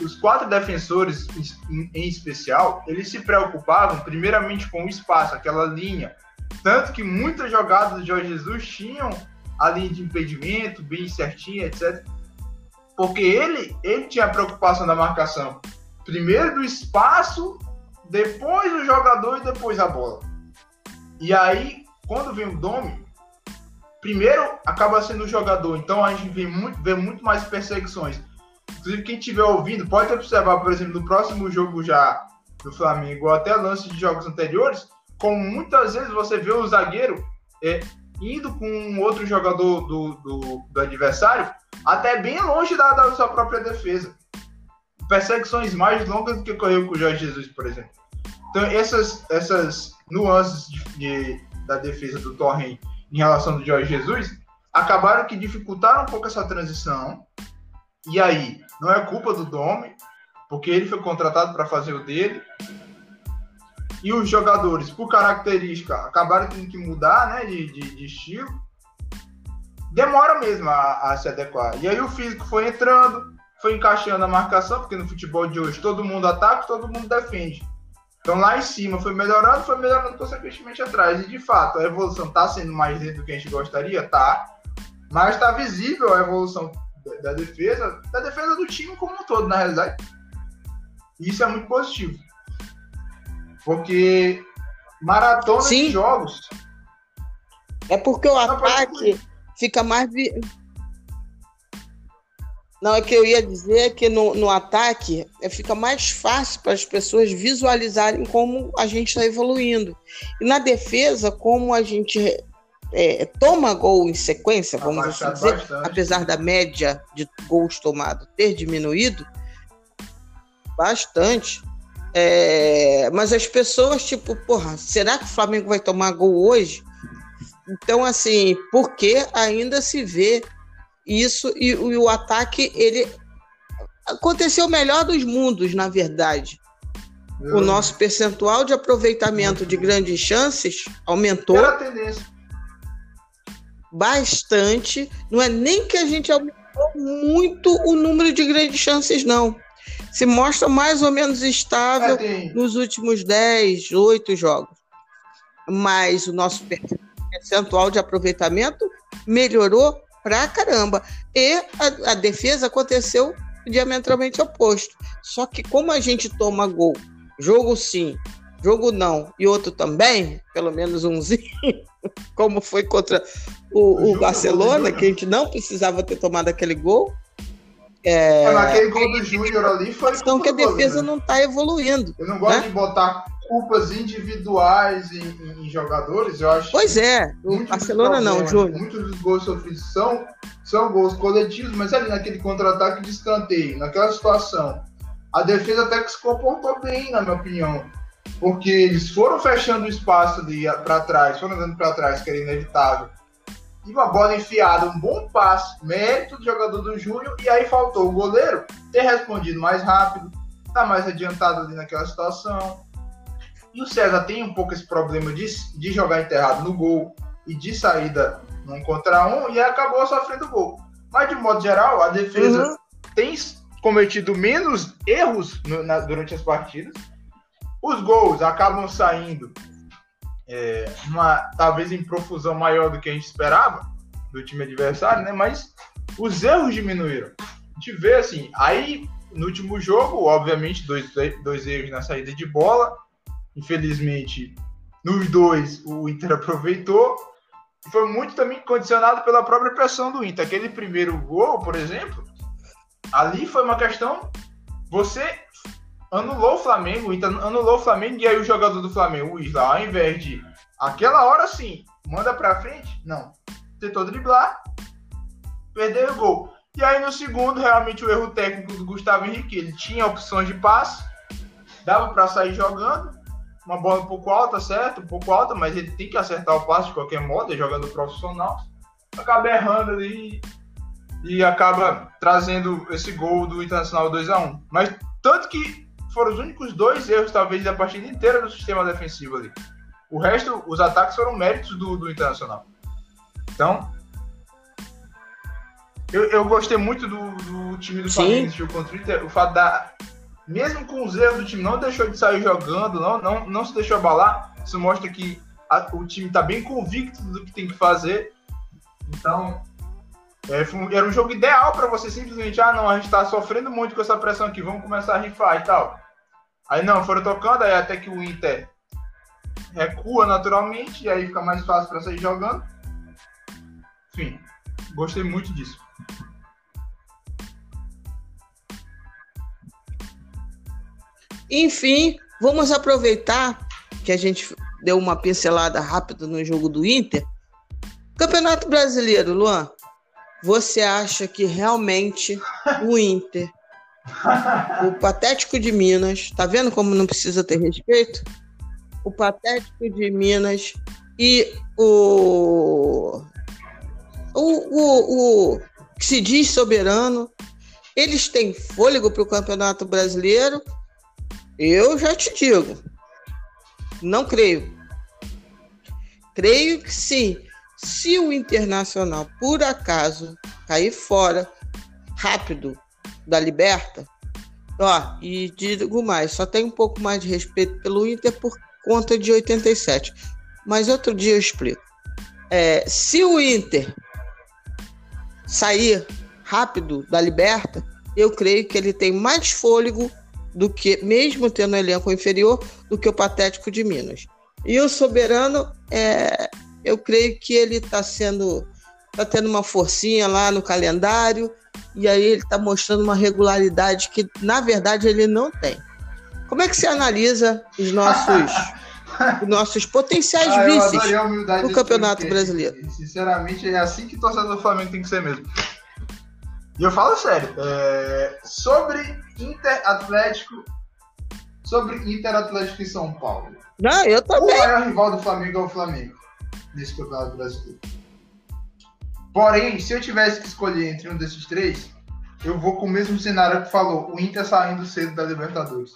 os quatro defensores em, em especial, eles se preocupavam primeiramente com o espaço, aquela linha. Tanto que muitas jogadas do Jorge Jesus tinham a linha de impedimento bem certinha, etc. Porque ele, ele tinha a preocupação da marcação. Primeiro do espaço, depois o jogador e depois a bola. E aí, quando vem o Domi, primeiro acaba sendo o jogador. Então a gente vê muito, vê muito mais perseguições. Inclusive, quem estiver ouvindo, pode observar, por exemplo, no próximo jogo já do Flamengo, ou até lance de jogos anteriores, como muitas vezes você vê o zagueiro é, indo com um outro jogador do, do, do adversário até bem longe da, da, sua própria defesa. Perseguições mais longas do que ocorreu com o Jorge Jesus, por exemplo. Então, essas, essas nuances de, de, da defesa do Torren em relação ao Jorge Jesus acabaram que dificultaram um pouco essa transição. E aí, não é culpa do Domi, porque ele foi contratado para fazer o dele e os jogadores, por característica, acabaram tendo que mudar né, de, de, de estilo, demora mesmo a, a, se adequar. E aí o físico foi entrando, foi encaixando a marcação, porque no futebol de hoje todo mundo ataca, todo mundo defende. Então lá em cima foi melhorando, foi melhorando consequentemente atrás. E de fato, a evolução está sendo mais lenta do que a gente gostaria? Tá. Mas está visível a evolução da defesa, da defesa do time como um todo, na realidade. E isso é muito positivo. Porque maratona Sim. de jogos. É porque o ataque fica mais. Vi... Não, é que eu ia dizer que no, no ataque é, fica mais fácil para as pessoas visualizarem como a gente está evoluindo. E na defesa, como a gente é, toma gol em sequência, vamos assim dizer, bastante. apesar da média de gols tomados ter diminuído bastante, é, mas as pessoas, tipo, porra, será que o Flamengo vai tomar gol hoje? Então, assim, porque ainda se vê isso e, e o ataque, ele aconteceu o melhor dos mundos, na verdade. O nosso percentual de aproveitamento de grandes chances aumentou bastante. Não é nem que a gente aumentou muito o número de grandes chances, não se mostra mais ou menos estável é, nos últimos 10, 8 jogos. Mas o nosso percentual de aproveitamento melhorou pra caramba. E a, a defesa aconteceu diametralmente oposto. Só que como a gente toma gol, jogo sim, jogo não, e outro também, pelo menos umzinho, como foi contra o, o Barcelona, que a gente não precisava ter tomado aquele gol, é, é aquele gol do Júnior ali foi. Então que a defesa né? não está evoluindo. Eu não gosto né? de botar culpas individuais em, em, jogadores, eu acho. Pois é, o Barcelona não, Júnior. Muitos dos gols sofridos são, são gols coletivos, mas ali naquele contra-ataque de escanteio, naquela situação, a defesa até que se comportou bem, na minha opinião. Porque eles foram fechando o espaço ali para trás, foram andando para trás, que era inevitável e uma bola enfiada, um bom passe, mérito do jogador do Júnior, e aí faltou o goleiro ter respondido mais rápido, tá mais adiantado ali naquela situação. E o César tem um pouco esse problema de, de jogar enterrado no gol e de saída num contra um, e acabou sofrendo gol. Mas, de modo geral, a defesa uhum. tem cometido menos erros no, na, durante as partidas. Os gols acabam saindo é, uma talvez em profusão maior do que a gente esperava do time adversário, né? Mas os erros diminuíram. A gente vê assim, aí no último jogo, obviamente, dois, dois erros na saída de bola. Infelizmente, Nos dois, o Inter aproveitou. Foi muito também condicionado pela própria pressão do Inter. Aquele primeiro gol, por exemplo, ali foi uma questão. Você anulou o Flamengo, o Inter anulou o Flamengo, e aí o jogador do Flamengo, o Isla, ao invés de aquela hora sim, manda pra frente, não. Tentou driblar, perdeu o gol. E aí no segundo, realmente o erro técnico do Gustavo Henrique, ele tinha opções de passe, dava para sair jogando, uma bola um pouco alta, certo? Um pouco alta, mas ele tem que acertar o passe de qualquer modo, é jogador profissional. Acaba errando ali e acaba trazendo esse gol do Internacional 2 a 1 Mas tanto que foram os únicos dois erros, talvez, da partida inteira do sistema defensivo ali. O resto, os ataques foram méritos do, do Internacional. Então, eu, eu gostei muito do, do time do Flamengo contra o Inter. O fato da. Mesmo com os erros do time, não deixou de sair jogando, não, não, não se deixou abalar. Isso mostra que a, o time está bem convicto do que tem que fazer. Então, é, era um jogo ideal para você simplesmente, ah, não, a gente está sofrendo muito com essa pressão aqui, vamos começar a rifar e tal. Aí não, foram tocando, aí até que o Inter recua naturalmente, e aí fica mais fácil para sair jogando. Enfim, gostei muito disso. Enfim, vamos aproveitar que a gente deu uma pincelada rápida no jogo do Inter. Campeonato Brasileiro, Luan, você acha que realmente o Inter, o Patético de Minas, tá vendo como não precisa ter respeito? O Patético de Minas e o. O, o, o que se diz soberano, eles têm fôlego para o Campeonato Brasileiro eu já te digo, não creio. Creio que sim. Se o Internacional, por acaso, cair fora rápido da Liberta, ó, e digo mais, só tem um pouco mais de respeito pelo Inter por conta de 87. Mas outro dia eu explico. É, se o Inter sair rápido da Liberta, eu creio que ele tem mais fôlego do que, mesmo tendo um elenco inferior, do que o Patético de Minas. E o Soberano, é, eu creio que ele está sendo. está tendo uma forcinha lá no calendário, e aí ele está mostrando uma regularidade que, na verdade, ele não tem. Como é que você analisa os nossos. os nossos potenciais ah, vices no Campeonato Brasileiro. Sinceramente, é assim que o torcedor do Flamengo tem que ser mesmo. E eu falo sério, é, sobre Inter Atlético, sobre Inter Atlético e São Paulo. Não, eu também. O maior rival do Flamengo é o Flamengo nesse campeonato brasileiro. Porém, se eu tivesse que escolher entre um desses três, eu vou com o mesmo cenário que falou, o Inter saindo cedo da Libertadores.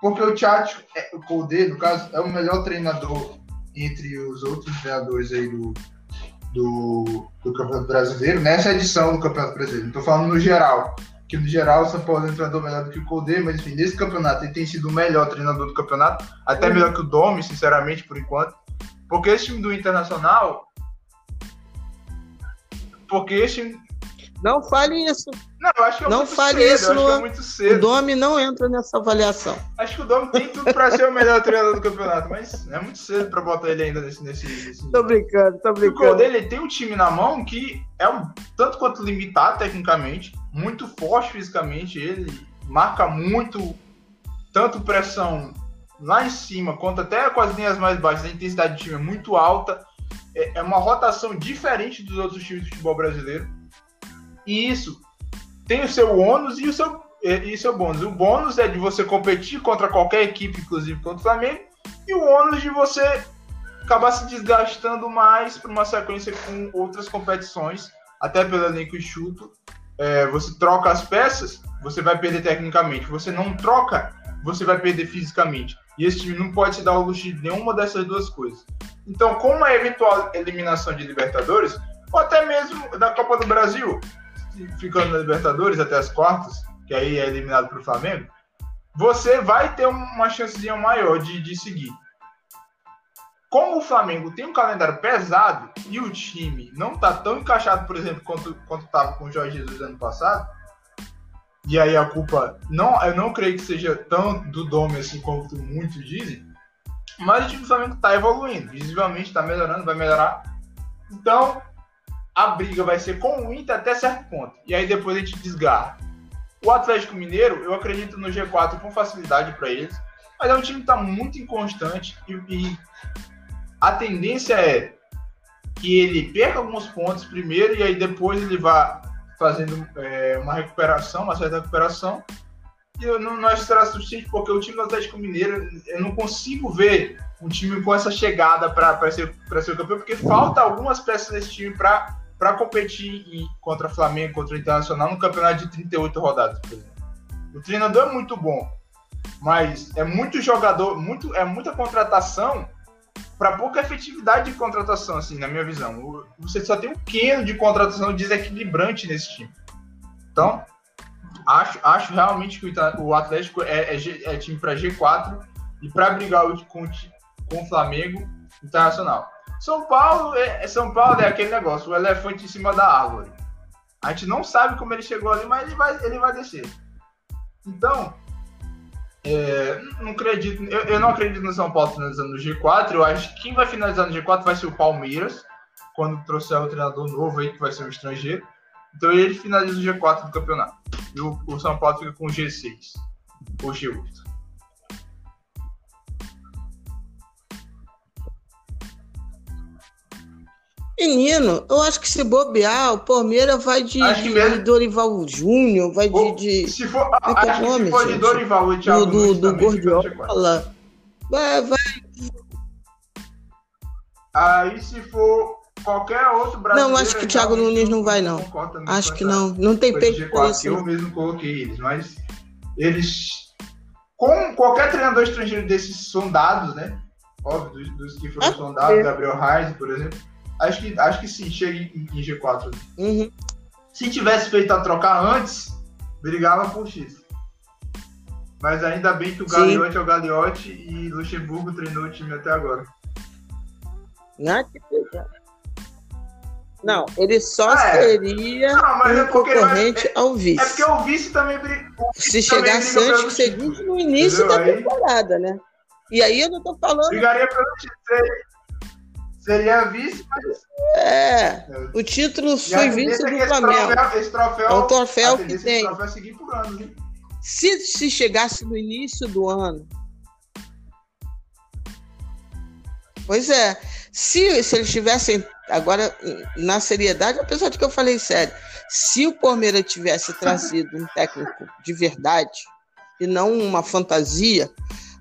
Porque o Tchatcho, é, o Colde, no caso, é o melhor treinador entre os outros treinadores aí do, do, do Campeonato Brasileiro, nessa edição do Campeonato Brasileiro. Estou falando no geral, que no geral o São Paulo é um treinador melhor do que o Colde, mas enfim, nesse campeonato ele tem sido o melhor treinador do campeonato, até melhor que o Domi, sinceramente, por enquanto. Porque esse time do Internacional. Porque esse não fale isso. Não, eu acho que é não muito fale cedo, isso. Eu acho que é muito cedo. O Domi não entra nessa avaliação. Acho que o Domi tem tudo para ser o melhor treinador do campeonato, mas é muito cedo para botar ele ainda nesse. nesse, nesse tô brincando, tô brincando. O dele tem um time na mão que é um tanto quanto limitado tecnicamente, muito forte fisicamente. Ele marca muito, tanto pressão lá em cima quanto até com as linhas mais baixas. A intensidade do time é muito alta. É, é uma rotação diferente dos outros times de futebol brasileiro e isso tem o seu ônus e o seu, e o seu bônus. O bônus é de você competir contra qualquer equipe, inclusive contra o Flamengo, e o ônus de você acabar se desgastando mais para uma sequência com outras competições, até pelo elenco enxuto. É, você troca as peças, você vai perder tecnicamente. Você não troca, você vai perder fisicamente. E esse time não pode se dar o luxo de nenhuma dessas duas coisas. Então, com uma eventual eliminação de Libertadores, ou até mesmo da Copa do Brasil, ficando na Libertadores até as quartas, que aí é eliminado para o Flamengo, você vai ter uma chancezinha maior de, de seguir. Como o Flamengo tem um calendário pesado e o time não está tão encaixado, por exemplo, quanto estava com o Jorge Jesus ano passado, e aí a culpa não, eu não creio que seja tão do Dome assim como muitos dizem. Mas o time do Flamengo está evoluindo, visivelmente está melhorando, vai melhorar. Então, a briga vai ser com o Inter até certo ponto. E aí depois a gente desgarra. O Atlético Mineiro, eu acredito no G4 com facilidade para eles, mas é um time que está muito inconstante e, e a tendência é que ele perca alguns pontos primeiro e aí depois ele vá fazendo é, uma recuperação, uma certa recuperação. E eu não, não será suficiente, porque o time do Atlético Mineiro, eu não consigo ver um time com essa chegada para ser, ser campeão, porque falta algumas peças nesse time para competir em, contra Flamengo, contra o Internacional, no campeonato de 38 rodadas, por exemplo. O treinador é muito bom, mas é muito jogador, muito, é muita contratação para pouca efetividade de contratação, assim, na minha visão. Você só tem um quilo de contratação desequilibrante nesse time. Então, acho, acho realmente que o Atlético é, é, é time para G4 e para brigar com, com o Flamengo internacional. São Paulo é, São Paulo é aquele negócio, o elefante em cima da árvore. A gente não sabe como ele chegou ali, mas ele vai, ele vai descer. Então, é, não acredito, eu, eu, não acredito no São Paulo finalizando no G4. Eu acho que quem vai finalizar no G4 vai ser o Palmeiras, quando trouxer o treinador novo aí, que vai ser um estrangeiro. Então ele finaliza o G4 do campeonato. E o, o São Paulo fica com o G6, ou G8. Menino, eu acho que se bobear, o Palmeiras vai de, de Dorival Júnior, vai de, de. Se for, é acho é nome, se for de Dorival e Thiago Do, do, do Gordiola. Vai, vai. Aí se for qualquer outro brasileiro. Não, acho que o Thiago Nunes não vai, não. Acho que não. Não tem peito por isso. Eu mesmo coloquei eles, mas eles. Com qualquer treinador estrangeiro desses sondados, né? Óbvio, dos, dos que foram ah, sondados, é. Gabriel Reis, por exemplo Acho que, acho que sim, chega em, em G4. Uhum. Se tivesse feito a trocar antes, brigava por X. Mas ainda bem que o Gagliotti sim. é o Gagliotti e Luxemburgo treinou o time até agora. Não, não ele só é. seria não, um é concorrente vai, ao vice. É porque o vice também briga. Se chegasse antes que seguinte no início Entendeu? da temporada, né? E aí eu não tô falando. Brigaria pelo título. Seria vice, mas. É, o título foi vice do é Flamengo. Troféu, esse troféu, é o troféu que tem. Troféu é seguir por ano, né? se, se chegasse no início do ano. Pois é. Se, se eles tivessem. Agora, na seriedade, apesar de que eu falei sério, se o Palmeiras tivesse trazido um técnico de verdade e não uma fantasia,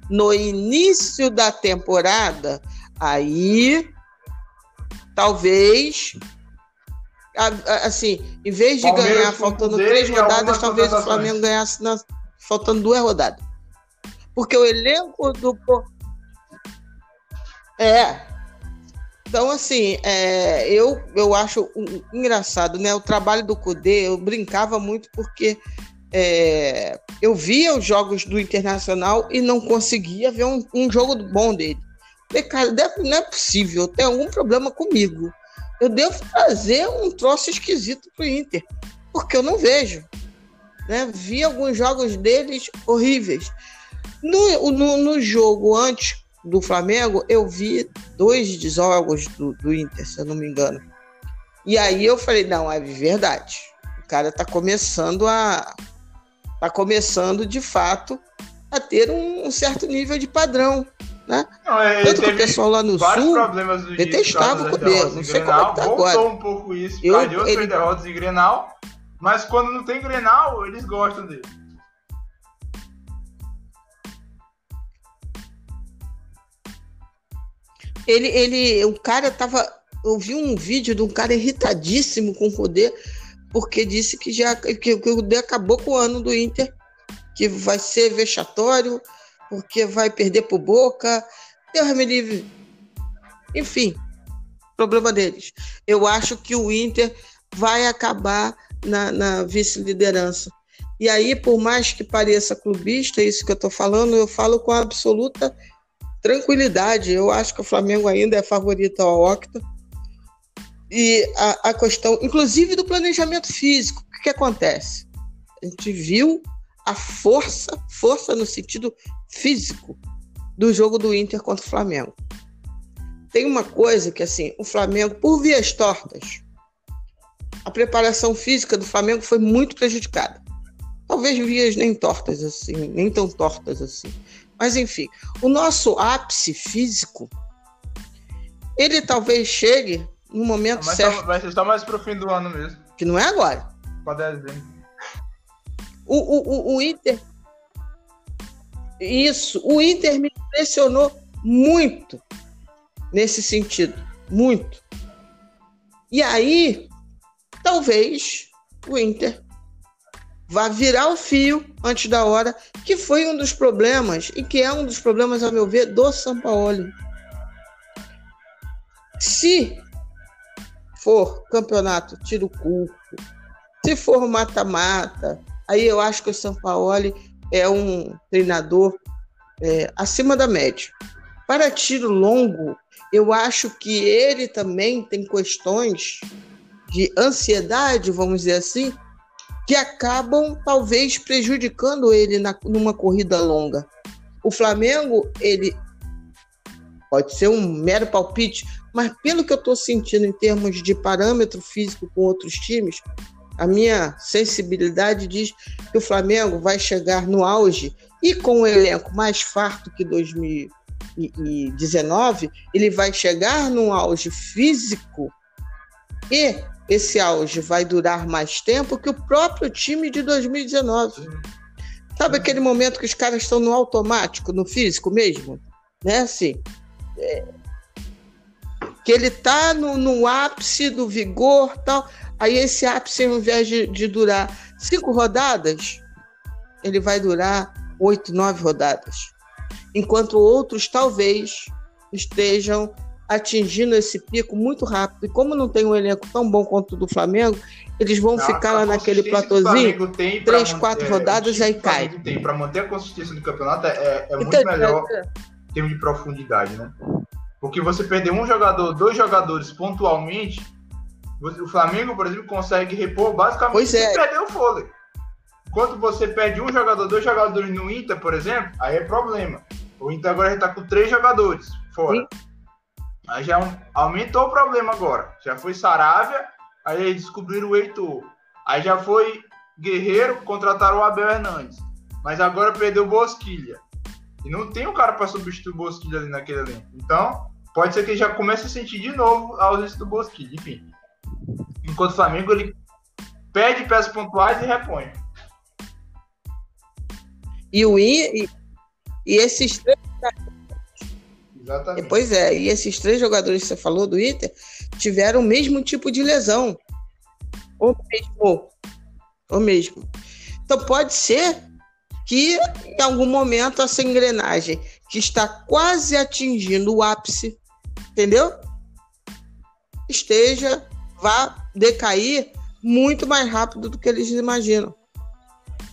no início da temporada, aí talvez assim, em vez de Palmeiras ganhar faltando três rodadas, talvez o Flamengo ganhasse na, faltando duas rodadas. Porque o elenco do. É. Então, assim, é, eu, eu acho engraçado, né? O trabalho do Cudê, eu brincava muito porque é, eu via os jogos do Internacional e não conseguia ver um, um jogo bom dele. Falei, cara, não é possível, tem algum problema comigo. Eu devo trazer um troço esquisito pro Inter, porque eu não vejo. Né? Vi alguns jogos deles horríveis. No, no, no jogo antes do Flamengo, eu vi dois jogos do, do Inter, se eu não me engano. E aí eu falei, não, é verdade. O cara tá começando a. tá começando de fato a ter um, um certo nível de padrão. Né? Não, é, Tanto que o pessoal lá no sul detestava o Cudê. Não sei Grenal, como é que tá voltou agora. um pouco isso, eu, calhou ele... derrotas em Grenal, mas quando não tem Grenal, eles gostam dele. Ele, ele, o cara tava. Eu vi um vídeo de um cara irritadíssimo com o Cudê, porque disse que já que, que o Cudê acabou com o ano do Inter, que vai ser vexatório, porque vai perder por boca. Deus me livre. Enfim, problema deles. Eu acho que o Inter vai acabar na, na vice-liderança. E aí, por mais que pareça clubista, isso que eu estou falando, eu falo com absoluta tranquilidade. Eu acho que o Flamengo ainda é favorito ao Octa. E a, a questão, inclusive do planejamento físico, o que, que acontece? A gente viu a força, força no sentido físico do jogo do Inter contra o Flamengo. Tem uma coisa que, assim, o Flamengo, por vias tortas, a preparação física do Flamengo foi muito prejudicada. Talvez vias nem tortas assim, nem tão tortas assim. Mas enfim, o nosso ápice físico, ele talvez chegue no momento Mas certo. Tá, vai ser só mais pro fim do ano mesmo. Que não é agora. Pra dezembro. O, o, o, o Inter. Isso, o Inter me impressionou muito nesse sentido. Muito. E aí, talvez o Inter vá virar o fio antes da hora, que foi um dos problemas, e que é um dos problemas, a meu ver, do São Paulo. Se for campeonato tiro curto, se for mata-mata, aí eu acho que o São Paulo é um treinador é, acima da média. Para tiro longo, eu acho que ele também tem questões de ansiedade, vamos dizer assim, que acabam talvez prejudicando ele na, numa corrida longa. O Flamengo, ele pode ser um mero palpite, mas pelo que eu estou sentindo em termos de parâmetro físico com outros times, a minha sensibilidade diz que o Flamengo vai chegar no auge e com o elenco mais farto que 2019, ele vai chegar no auge físico e esse auge vai durar mais tempo que o próprio time de 2019. Sabe aquele momento que os caras estão no automático, no físico mesmo? Né? Assim, é, que ele tá no, no, ápice do vigor tal. Aí esse ápice, ao invés de, de durar cinco rodadas, ele vai durar oito, nove rodadas. Enquanto outros talvez estejam atingindo esse pico muito rápido. E como não tem um elenco tão bom quanto o do Flamengo, eles vão não, ficar lá naquele platôzinho, três, quatro é, rodadas, aí cai. Tem para manter a consistência do campeonato é, é muito então, melhor é, em termos de profundidade, né? Porque você perder um jogador, dois jogadores pontualmente, o Flamengo, por exemplo, consegue repor basicamente pois é. perder o fôlego. Enquanto você perde um jogador, dois jogadores no Inter, por exemplo, aí é problema. O Inter agora já está com três jogadores fora. Sim. Aí já aumentou o problema agora. Já foi Saravia, aí descobriram o Heitor. Aí já foi Guerreiro, contrataram o Abel Hernandes. Mas agora perdeu o Bosquilha. E não tem um cara para substituir o Bosquilha ali naquele elenco. Então, pode ser que ele já comece a sentir de novo a ausência do Bosquilha. Enfim. Enquanto o Flamengo, ele perde peças pontuais e repõe. E o I, e, e esses três Exatamente. Pois é, e esses três jogadores que você falou do Inter tiveram o mesmo tipo de lesão. O mesmo. O mesmo. Então pode ser que em algum momento essa engrenagem que está quase atingindo o ápice, entendeu? Esteja, vá decair muito mais rápido do que eles imaginam.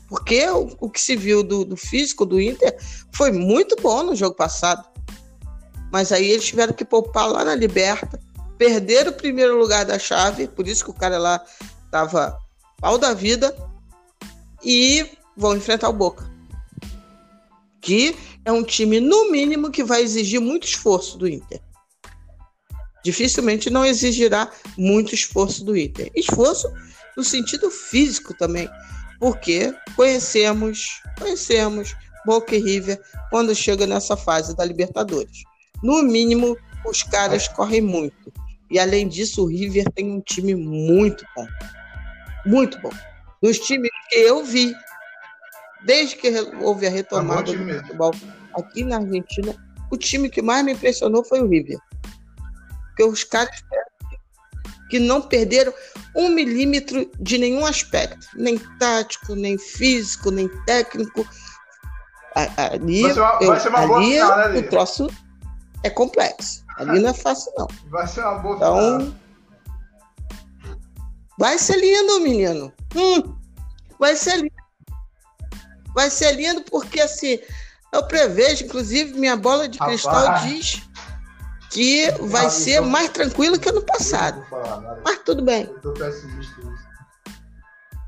Porque o, o que se viu do, do físico do Inter foi muito bom no jogo passado. Mas aí eles tiveram que poupar lá na Liberta, perderam o primeiro lugar da chave, por isso que o cara lá tava pau da vida, e vão enfrentar o Boca. Que é um time, no mínimo, que vai exigir muito esforço do Inter. Dificilmente não exigirá muito esforço do Inter. Esforço no sentido físico também, porque conhecemos, conhecemos Boca e River quando chega nessa fase da Libertadores. No mínimo, os caras correm muito. E além disso, o River tem um time muito bom. Muito bom. Dos times que eu vi, desde que houve a retomada é do futebol aqui na Argentina, o time que mais me impressionou foi o River. Porque os caras que não perderam um milímetro de nenhum aspecto, nem tático, nem físico, nem técnico. Ali, vai ser uma, vai ser uma ali, final, né, o troço é complexo. Ali não é fácil, não. Vai ser uma boa Então. Vai ser lindo, menino. Hum, vai ser lindo. Vai ser lindo porque, assim, eu prevejo, inclusive, minha bola de Rapaz. cristal diz que vai ah, ser então... mais tranquilo que ano passado. Falar, Mas tudo bem. Eu tô.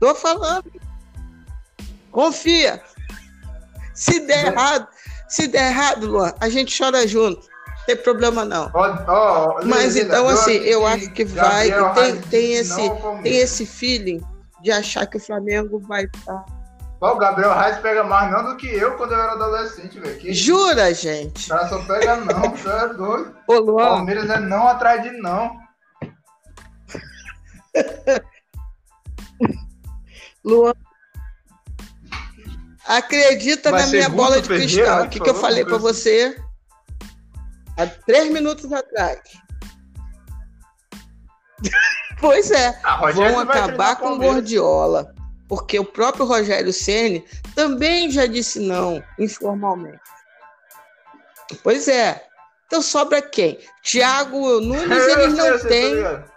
Tô falando. Confia. Se der errado, Se der errado, Luan, a gente chora junto. Não tem problema não. Ó, ó, Mas então, assim, eu acho que vai. Tem, tem, esse, tem esse feeling de achar que o Flamengo vai estar. Ó, O Gabriel Reis pega mais não do que eu quando eu era adolescente, velho. Que? Jura, gente? O cara só pega não, você é doido. Ô, Luan, Palmeiras é não atrás de não. Luan. Acredita Vai na minha bola de Ferreira, cristal. O que, que eu falei para você há três minutos atrás? pois é. Ah, vão acabar com o Palmeiras. Gordiola. Porque o próprio Rogério Ceni também já disse não, informalmente. Pois é. Então sobra quem? Thiago Nunes, Eu ele eu não tem. ligado.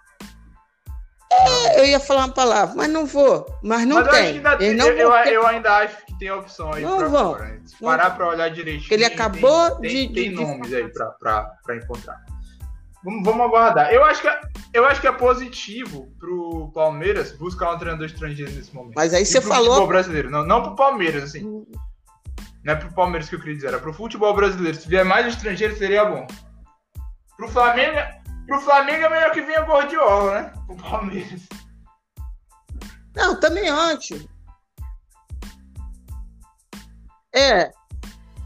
Eu ia falar uma palavra, mas não vou. Mas não Mas eu tem. Eles tem- eu, eu, ter. eu ainda acho que tem opção aí Não pra vão. parar pra olhar direitinho. Ele tem- acabou tem, de- Tem de- nomes aí pra encontrar. Vamos, vamos aguardar. Eu acho, que é, eu acho que é positivo pro Palmeiras buscar um treinador estrangeiro nesse momento. Mas aí E você pro falou. futebol brasileiro. Não, não pro Palmeiras, assim. Não é pro Palmeiras que eu queria dizer, era pro futebol brasileiro. Se vier mais estrangeiro, seria bom. Pro Flamengo, pro Flamengo é melhor que venha Gordiola, né? Pro Palmeiras. Não, também acho. É.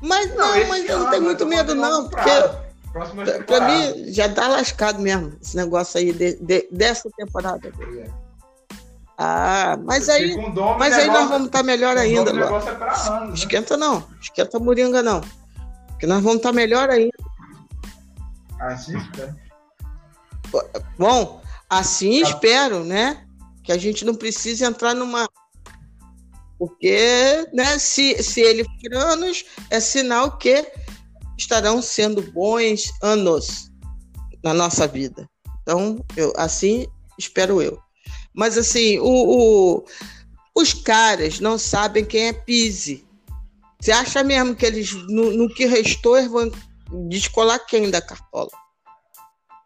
Mas não, esse mas eu não tenho eu muito medo, não, porque prazo. Próxima pra, pra mim já tá lascado mesmo esse negócio aí de- de- dessa temporada. É. Ah, mas Porque aí, mas o aí nós negócio- vamos estar melhor com o ainda, negócio é pra anos, né? Esquenta não, esquenta a moringa não. Porque nós vamos estar melhor ainda. Assim, né? Bom, assim Tá. espero, né? Que a gente não precise entrar numa. Porque, né, se, se ele for anos, é sinal que estarão sendo bons anos na nossa vida. Então, eu, assim espero eu. Mas, assim, o, o- os caras não sabem quem é Pise. Você acha mesmo que eles, no, no que restou, eles vão descolar quem da cartola?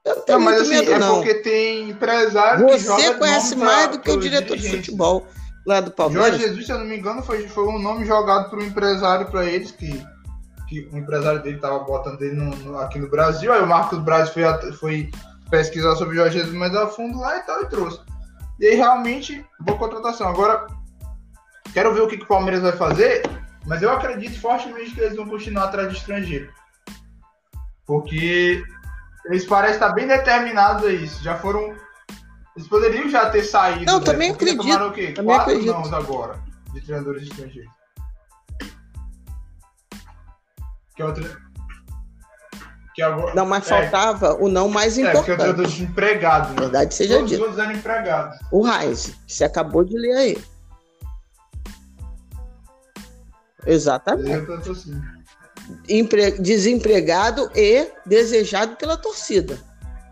Eu não tenho Não, mas muito assim, medo, é não. porque tem empresário Você conhece mais pra- do que o diretor de futebol lá do Jorge Palmeiras. Jesus, se eu não me engano, foi, foi um nome jogado por um empresário para eles, que, que o empresário dele estava botando ele no- no- aqui no Brasil. Aí o Marcos Braz foi, foi pesquisar sobre o Jorge Jesus mais a fundo lá e tal, e trouxe. E aí, realmente, boa contratação. Agora, quero ver o que, que o Palmeiras vai fazer, mas eu acredito fortemente que eles vão continuar atrás de estrangeiro. Porque eles parecem estar bem determinados a isso. Já foram. Eles poderiam já ter saído. Não, né? também Porque acredito, tomaram o quê? também Quatro acredito. agora de treinadores estrangeiros. Que é outra. Que agora. Não, mas é, faltava o não mais É, porque é o importante. treinador de empregado. Né? Verdade seja Todos os dita. outros eram empregados. O que você acabou de ler aí. Exatamente. Eu tô- tô assim. Empre- Desempregado e desejado pela torcida.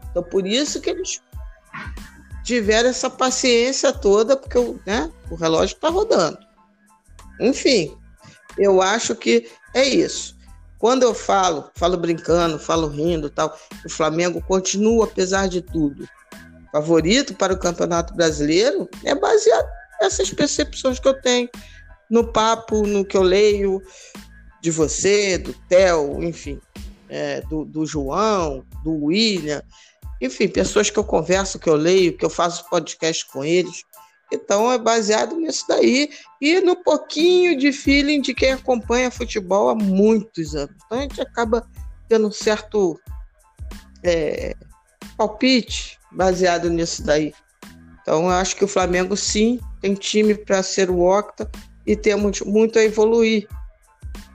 Então, por isso que eles tiveram essa paciência toda, porque o, né, o relógio está rodando. Enfim, eu acho que é isso. Quando eu falo, falo brincando, falo rindo, tal, o Flamengo continua, apesar de tudo, favorito para o Campeonato Brasileiro, é baseado nessas percepções que eu tenho no papo, no que eu leio de você, do Theo, enfim, é, do, do João, do William, enfim, pessoas que eu converso, que eu leio, que eu faço podcast com eles. Então é baseado nisso daí e no pouquinho de feeling de quem acompanha futebol há muitos anos. Então a gente acaba tendo um certo é, palpite baseado nisso daí. Então eu acho que o Flamengo sim tem time para ser o octa e temos muito a evoluir.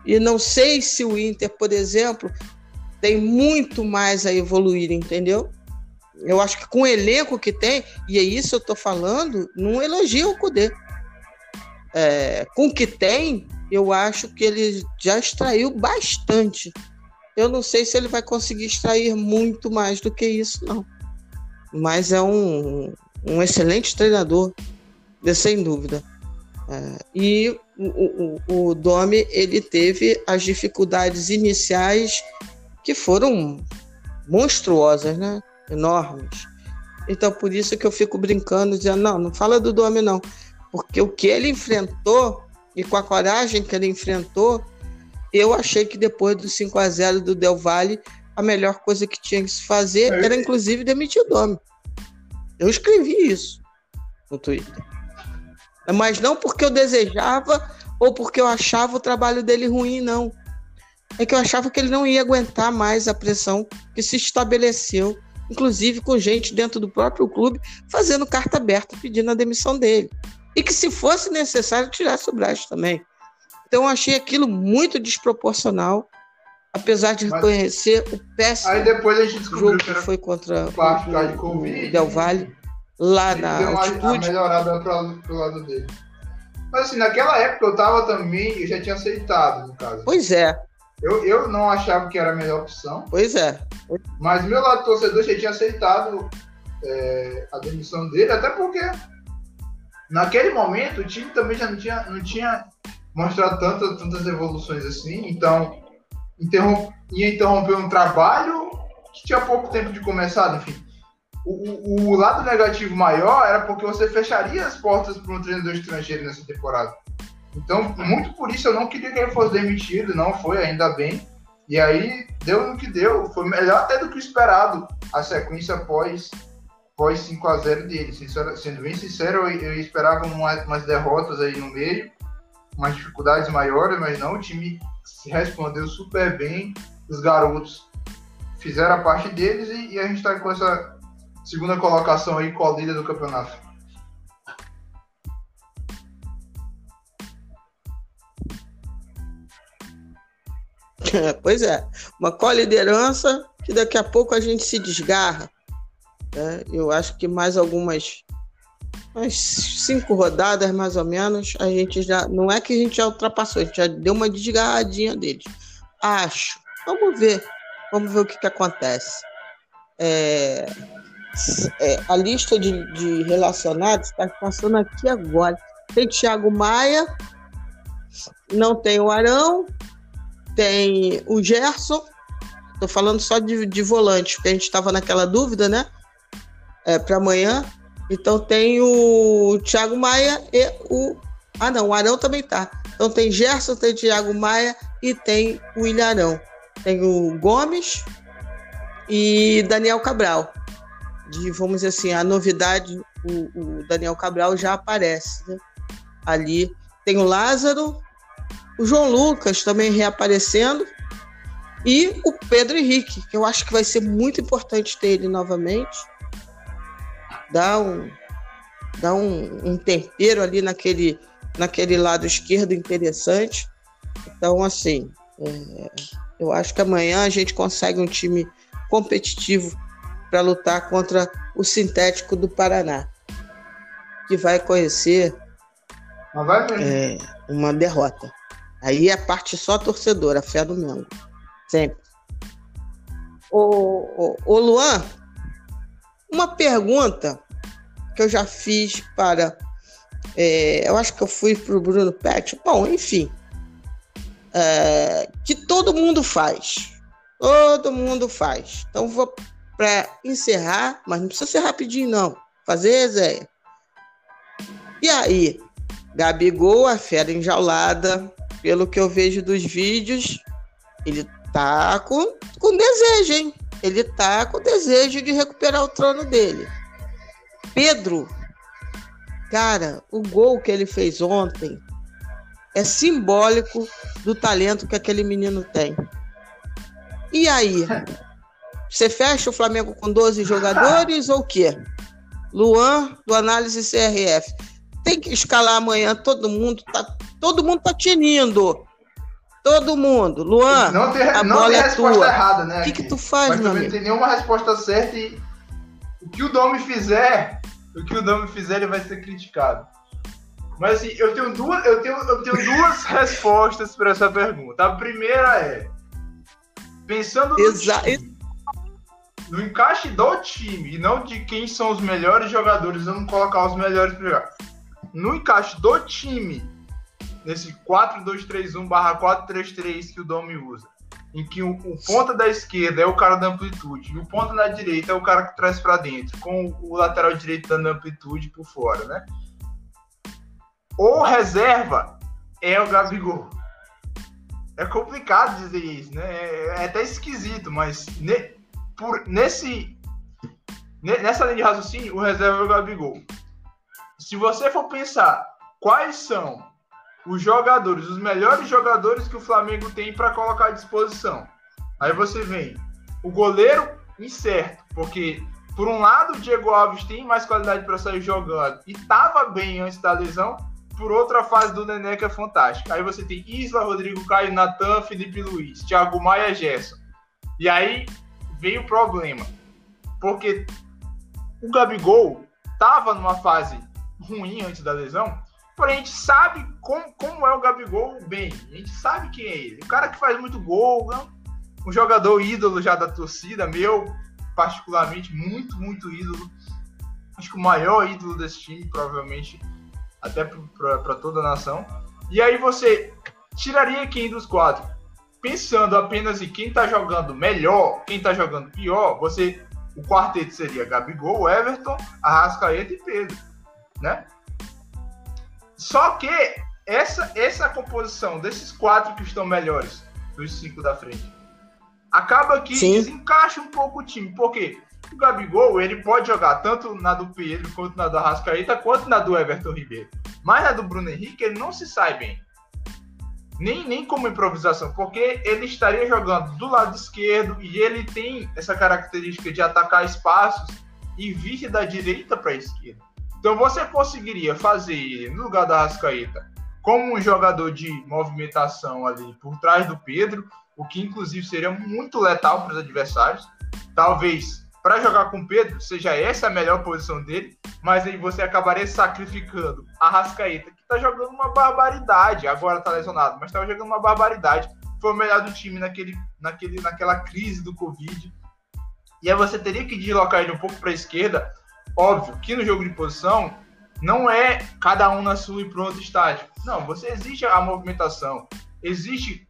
E não sei se o Inter, por exemplo, tem muito mais a evoluir, entendeu? Eu acho que com o elenco que tem, e é isso que eu estou falando, não elogio o Cudê. É, com o que tem, eu acho que ele já extraiu bastante. Eu não sei se ele vai conseguir extrair muito mais do que isso, não. Mas é um, um excelente treinador, sem dúvida. É, e o, o, o Domi ele teve as dificuldades iniciais que foram monstruosas, né? Enormes. Então por isso que eu fico brincando dizendo não, não fala do Domi não, porque o que ele enfrentou e com a coragem que ele enfrentou, eu achei que depois do 5 a 0 do Del Valle, a melhor coisa que tinha que se fazer é. era, inclusive, demitir o Domi. Eu escrevi isso no Twitter. Mas não porque eu desejava ou porque eu achava o trabalho dele ruim, não. É que eu achava que ele não ia aguentar mais a pressão que se estabeleceu, inclusive com gente dentro do próprio clube fazendo carta aberta pedindo a demissão dele. E que se fosse necessário tirasse o Braz também. Então eu achei aquilo muito desproporcional, apesar de reconhecer o péssimo aí depois a gente jogo que, foi contra o, o, o Del Valle lá na deu uma, altitude. melhorada pro, pro lado dele. Mas assim, naquela época eu tava também, eu já tinha aceitado, no caso. Pois é. Eu, eu não achava que era a melhor opção. Pois é. Mas meu lado torcedor já tinha aceitado é, a demissão dele, até porque naquele momento o time também já não tinha, não tinha mostrado tantas, tantas evoluções assim, então interrom ia interromper um trabalho que tinha pouco tempo de começar, enfim o, o, lado negativo maior era porque você fecharia as portas para um treinador estrangeiro nessa temporada. Então, muito por isso eu não queria que ele fosse demitido, não foi, ainda bem. E aí deu no que deu, foi melhor até do que o esperado a sequência pós, pós 5 a 0 dele. Sincero, sendo bem sincero, eu, eu esperava umas, umas derrotas aí no meio, umas dificuldades maiores, mas não, o time respondeu super bem, os garotos fizeram a parte deles e, e a gente está com essa segunda colocação aí, colíder do campeonato. pois é, uma co-liderança que daqui a pouco a gente se desgarra. Né? Eu acho que mais algumas umas cinco rodadas mais ou menos, a gente já. Não é que a gente já ultrapassou, a gente já deu uma desgarradinha deles. Acho. Vamos ver. Vamos ver o que, que acontece. É, é, a lista de, de relacionados está passando aqui agora. Tem Thiago Maia, não tem o Arão, tem o Gerson. Estou falando só de, de volante, porque a gente estava naquela dúvida, né? É, para amanhã. Então tem o Thiago Maia e o. Ah, não, o Arão também tá. Então tem Gerson, tem Thiago Maia e tem o Ilharão. Tem o Gomes e Daniel Cabral de, vamos dizer assim, a novidade, o, o Daniel Cabral já aparece né? ali. Tem o Lázaro, o João Lucas também reaparecendo e o Pedro Henrique, que eu acho que vai ser muito importante ter ele novamente. Dá um, dá um, um tempero ali naquele, naquele lado esquerdo interessante. Então, assim, é, eu acho que amanhã a gente consegue um time competitivo para lutar contra o sintético do Paraná, que vai conhecer é, uma derrota. Aí é parte só torcedora, a fé do Mengo. Sempre. Ô, ô, ô Luan, uma pergunta que eu já fiz para. É, eu acho que eu fui para o Bruno Pet. Bom, enfim. É, que todo mundo faz. Todo mundo faz. Então vou para encerrar, mas não precisa ser rapidinho, não. Fazer resenha. E aí, Gabigol, a fera enjaulada, pelo que eu vejo dos vídeos, ele tá com, com desejo, hein? Ele tá com desejo de recuperar o trono dele. Pedro, cara, o gol que ele fez ontem é simbólico do talento que aquele menino tem. E aí, Você fecha o Flamengo com 12 jogadores ou o quê? Luan, do Análise CRF. Tem que escalar amanhã todo mundo. Tá, todo mundo tá tinindo. Todo mundo. Luan, não tem, a não bola tem é resposta tua. errada, né? O que, que tu faz, Mas meu amigo? Não tem nenhuma resposta certa e o que o Domi fizer, o que o Domi fizer, ele vai ser criticado. Mas assim, eu tenho duas, eu tenho, eu tenho duas respostas para essa pergunta. A primeira é pensando no time, no encaixe do time e não de quem são os melhores jogadores, vamos colocar os melhores para jogar. No encaixe do time, nesse 4-2-3-1 4-3-3 que o Domi usa, em que o, o, ponta da esquerda é o cara da amplitude e o ponta da direita é o cara que traz para dentro, com o lateral direito dando amplitude por fora, né? Ou reserva é o Gabigol. é complicado dizer isso, né? É, é até esquisito, mas ne, por, nesse, nessa linha de raciocínio, o reserva é o Gabigol. Se você for pensar quais são os jogadores, os melhores jogadores que o Flamengo tem para colocar à disposição, aí você vem o goleiro incerto, porque por um lado o Diego Alves tem mais qualidade para sair jogando e estava bem antes da lesão, por outra fase do Nenê que é fantástica. Aí você tem Isla, Rodrigo Caio, Natan, Felipe Luiz, Thiago Maia, Gerson. E aí veio o problema. Porque o Gabigol estava numa fase ruim antes da lesão, porém a gente sabe como, como é o Gabigol bem. A gente sabe quem é ele. O cara que faz muito gol, um jogador ídolo já da torcida, meu, particularmente, muito, muito ídolo. Acho que o maior ídolo desse time, provavelmente até para toda a nação. E aí você tiraria quem dos quatro? Pensando apenas em quem está jogando melhor, quem está jogando pior, você o quarteto seria Gabigol, Everton, Arrascaeta e Pedro, né? Só que essa essa composição desses quatro que estão melhores dos cinco da frente acaba que Sim. desencaixa um pouco o time, porque o Gabigol, ele pode jogar tanto na do Pedro, quanto na do Arrascaeta, quanto na do Everton Ribeiro. Mas na do Bruno Henrique, ele não se sai bem. Nem, nem como improvisação, porque ele estaria jogando do lado esquerdo e ele tem essa característica de atacar espaços e vir da direita para a esquerda. Então você conseguiria fazer ele no lugar da Arrascaeta como um jogador de movimentação ali por trás do Pedro, o que inclusive seria muito letal para os adversários. Talvez para jogar com o Pedro, seja essa a melhor posição dele, mas aí você acabaria sacrificando a Rascaeta, que tá jogando uma barbaridade, agora tá lesionado, mas tava jogando uma barbaridade. Foi o melhor do time naquele, naquele, naquela crise do Covid. E aí você teria que deslocar ele um pouco para a esquerda. Óbvio que no jogo de posição não é cada um na sua e pronto estádio. Não, você existe a movimentação, existe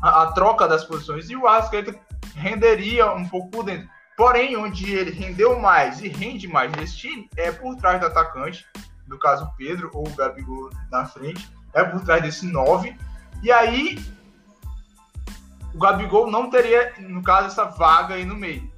a, a troca das posições e o Arrascaeta renderia um pouco por dentro. Porém, onde ele rendeu mais e rende mais nesse time é por trás do atacante, no caso Pedro ou o Gabigol na frente, é por trás desse 9. E aí o Gabigol não teria, no caso, essa vaga aí no meio.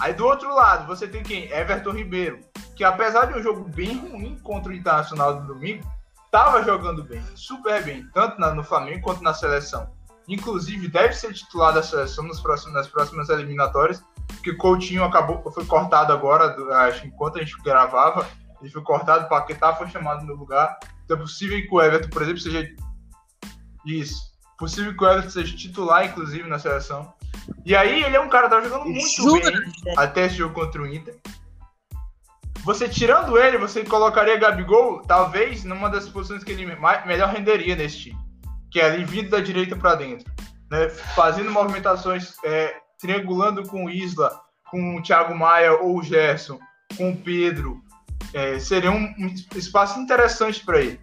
Aí do outro lado, você tem quem? Everton Ribeiro, que apesar de um jogo bem ruim contra o Internacional do domingo, estava jogando bem, super bem, tanto no Flamengo quanto na seleção. Inclusive, deve ser titular da seleção nas próximas, nas próximas eliminatórias, que o Coutinho acabou, foi cortado agora, acho que enquanto a gente gravava, ele foi cortado, o Paquetá foi chamado no lugar. Então é possível que o Everton, por exemplo, seja. Isso. Possível que o Everton seja titular, inclusive, na seleção. E aí ele é um cara que tá jogando muito Jura? bem até esse jogo contra o Inter. Você tirando ele, você colocaria Gabigol, talvez, numa das posições que ele mais, melhor renderia nesse time. Que é ali vindo da direita para dentro. Né? Fazendo movimentações é, triangulando com o Isla, com o Thiago Maia ou o Gerson, com o Pedro, é, seria um, um espaço interessante para ele.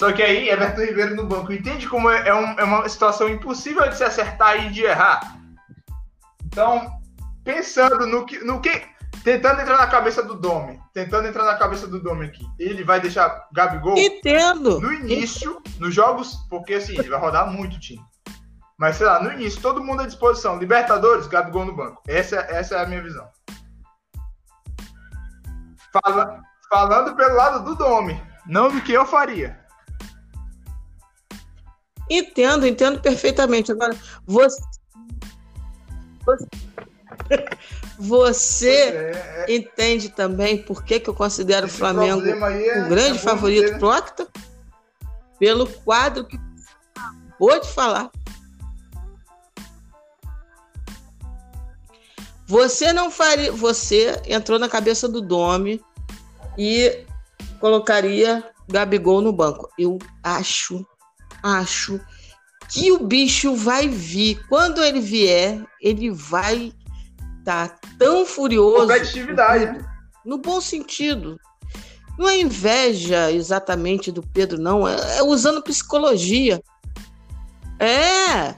Só que aí, Everton Ribeiro no banco, entende como é, é, um, é, uma situação impossível de se acertar e de errar? Então, pensando no que, no que. Tentando entrar na cabeça do Dome, tentando entrar na cabeça do Dome aqui, ele vai deixar Gabigol Entendo. no início, nos jogos, porque assim, ele vai rodar muito o time. Mas, sei lá, no início, todo mundo à disposição. Libertadores, Gabigol no banco. Essa, essa é a minha visão. Fala, falando pelo lado do Dome, não do que eu faria. Entendo, entendo perfeitamente. Agora, você. Você, é, é... entende também por que, que eu considero Esse o Flamengo é, um grande favorito pro Octa? Pelo quadro que acabou de falar. Você não faria. Você entrou na cabeça do Domi e colocaria Gabigol no banco. Eu acho, acho que o bicho vai vir. Quando ele vier, ele vai estar tá tão furioso. Competitividade. No, no bom sentido. Não é inveja exatamente do Pedro, não. É, é usando psicologia. É.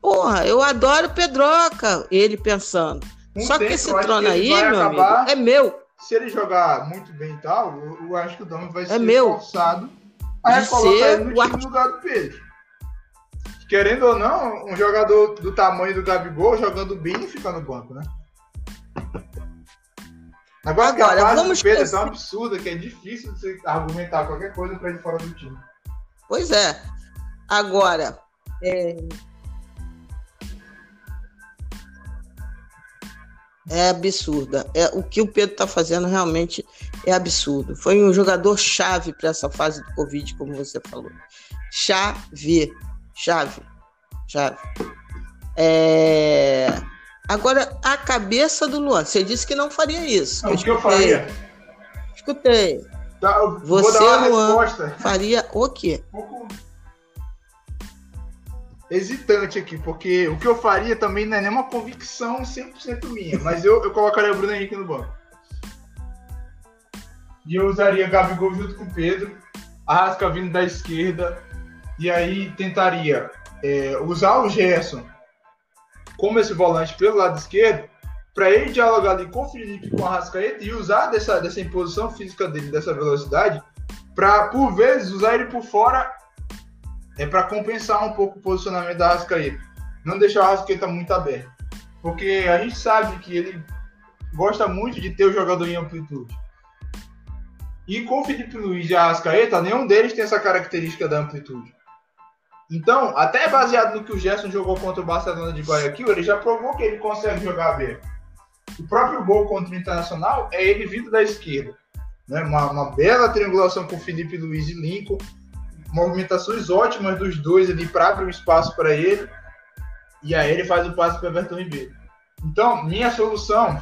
Porra, eu adoro Pedroca. Ele pensando. Só tempo, que esse trono aí, meu amigo, é meu. Se ele jogar muito bem e tal, eu, eu acho que o Domi vai é ser meu. forçado a colocar ele no time no lugar do Pedro. querendo ou não, um jogador do tamanho do Gabigol jogando bem e fica no banco, né? Agora, Agora a vamos do Pedro é tão absurda que é difícil você argumentar qualquer coisa para ele fora do time. Pois é. Agora, é... é absurda. É, o que o Pedro está fazendo realmente é absurdo. Foi um jogador chave para essa fase do Covid, como você falou. Chave. Chave. Chave. É... Agora, a cabeça do Luan. Você disse que não faria isso. Não, o que eu faria? Escutei. Tá, você, Luan, resposta. faria o quê? Um pouco hesitante aqui, porque o que eu faria também não é nenhuma convicção 100% minha, mas eu, eu colocaria o Bruno Henrique no banco. E eu usaria Gabigol junto com Pedro, Arrasca vindo da esquerda, e aí tentaria é, usar o Gerson como esse volante pelo lado esquerdo, para ele dialogar ali com o Felipe, com o Arrascaeta, e usar dessa, dessa imposição física dele, dessa velocidade, para, por vezes, usar ele por fora é para compensar um pouco o posicionamento da Arrascaeta. Não deixar o Arrascaeta muito aberto. Porque a gente sabe que ele gosta muito de ter o jogador em amplitude. E com o Felipe Luiz e a Arrascaeta, nenhum deles tem essa característica da amplitude. Então, até baseado no que o Gerson jogou contra o Barcelona de Guayaquil, ele já provou que ele consegue jogar aberto. O próprio gol contra o Internacional é ele vindo da esquerda. Né? Uma, uma bela triangulação com o Felipe Luiz e Lincoln movimentações ótimas dos dois ali para abrir um espaço para ele. E aí ele faz o passe para Everton Ribeiro. Então, minha solução,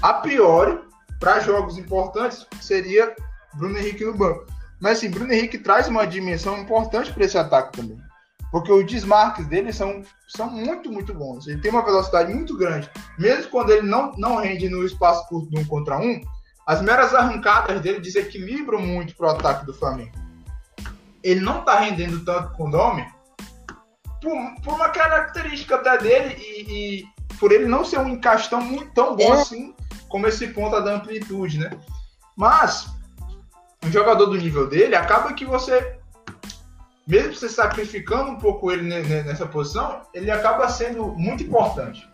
a priori, para jogos importantes, seria Bruno Henrique no banco. Mas assim, Bruno Henrique traz uma dimensão importante para esse ataque também. Porque os desmarques dele são, são muito, muito bons. Ele tem uma velocidade muito grande. Mesmo quando ele não, não rende no espaço curto de um contra um, as meras arrancadas dele desequilibram muito para o ataque do Flamengo ele não está rendendo tanto com o nome por, por, uma característica até dele e, e, por ele não ser um encastão muito tão bom é. assim como esse ponta da amplitude, né? Mas um jogador do nível dele acaba que você mesmo você sacrificando um pouco ele nessa posição, ele acaba sendo muito importante.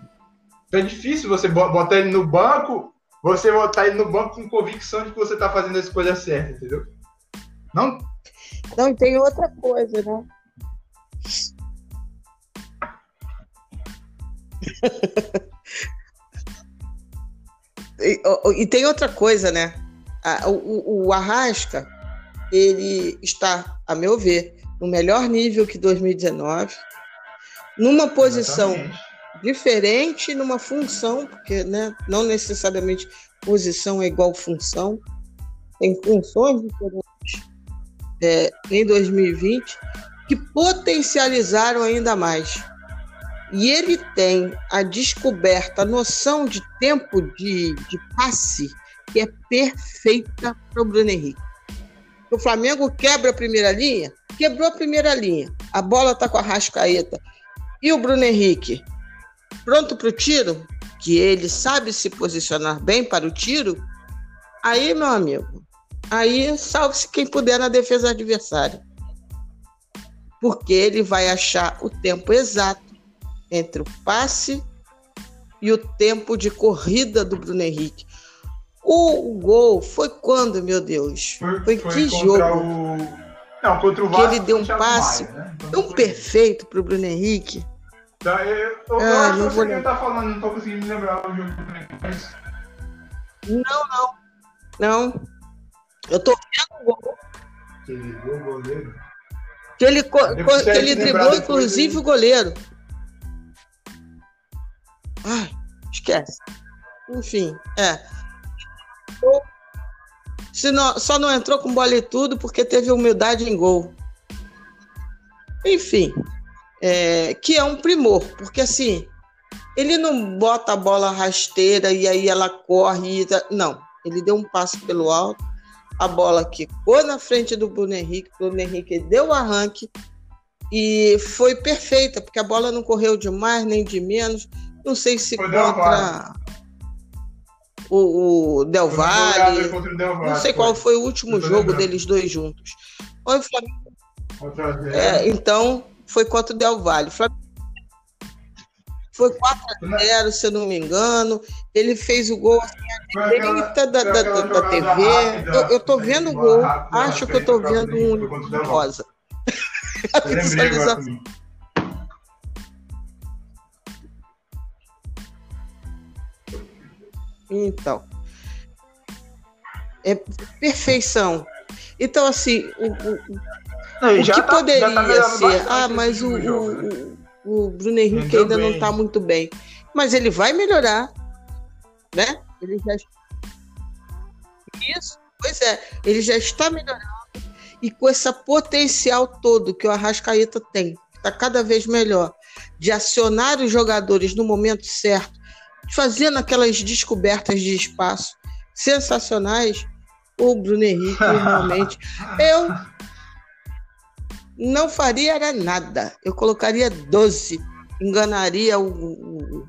Então é difícil você botar ele no banco, você botar ele no banco com convicção de que você está fazendo as coisas certas, entendeu? Não, não, e tem outra coisa, né? e, e, tem outra coisa, né? O, o, o, Arrasca, ele está, a meu ver, no melhor nível que 2019, numa posição Exatamente. diferente, numa função, porque né, não necessariamente posição é igual função, tem funções diferentes é, em 2020 que potencializaram ainda mais. E ele tem a descoberta, a noção de tempo de, de passe que é perfeita para o Bruno Henrique. O Flamengo quebra a primeira linha, quebrou a primeira linha. A bola está com a Rascaeta. E o Bruno Henrique, pronto para o tiro, que ele sabe se posicionar bem para o tiro. Aí, meu amigo, Aí salve-se quem puder na defesa adversária. Porque ele vai achar o tempo exato entre o passe e o tempo de corrida do Bruno Henrique. O, gol foi quando, meu Deus? Foi, foi, foi que jogo? O... Não, contra o Vasco. Que ele deu um passe Maia, né? tão perfeito para o Bruno Henrique. Tá, eu, eu, ah, acho que você não tá falando, não tô conseguindo me lembrar o jogo. Mas... Não, não. Não. Eu tô vendo o gol. Que ele driblou o goleiro? Que ele, que ele driblou, inclusive, o goleiro. Ai, esquece. Enfim, é. Não, só não entrou com bola e tudo porque teve humildade em gol. Enfim, é, que é um primor, porque assim, ele não bota a bola rasteira e aí ela corre. E, não, ele deu um passo pelo alto a bola quicou na frente do Bruno Henrique, o Bruno Henrique deu o arranque e foi perfeita, porque a bola não correu de mais nem de menos. Não sei se foi contra o, o Del Valle. Não sei qual foi o último jogo deles dois juntos. Foi o Flamengo. É, então, foi contra o Del Valle. Foi 4x0, se eu não me engano. Ele fez o gol assim, à direita da, da, da, da TV. Eu, eu tô vendo o gol, acho que eu tô vendo um rosa. A visualização. Então. É perfeição. Então, assim, o, o, não, o que tá, poderia tá ser? Ah, mas o, jogo, o, o Bruno Henrique ainda bem. não está muito bem. Mas ele vai melhorar, né? Ele já... Isso, pois é, ele já está melhorando e com esse potencial todo que o Arrascaeta tem, está cada vez melhor, de acionar os jogadores no momento certo, fazendo aquelas descobertas de espaço sensacionais, o Bruno Henrique realmente. Eu não faria era nada. Eu colocaria 12. Enganaria o, o,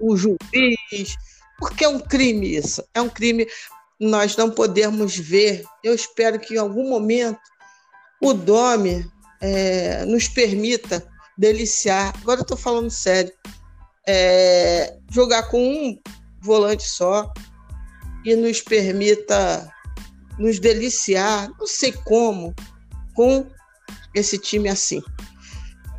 o juiz. Porque é um crime isso. É um crime. Nós não podemos ver. Eu espero que em algum momento o Dome é, nos permita deliciar. Agora eu estou falando sério. É, jogar com um volante só e nos permita nos deliciar, não sei como, com esse time assim.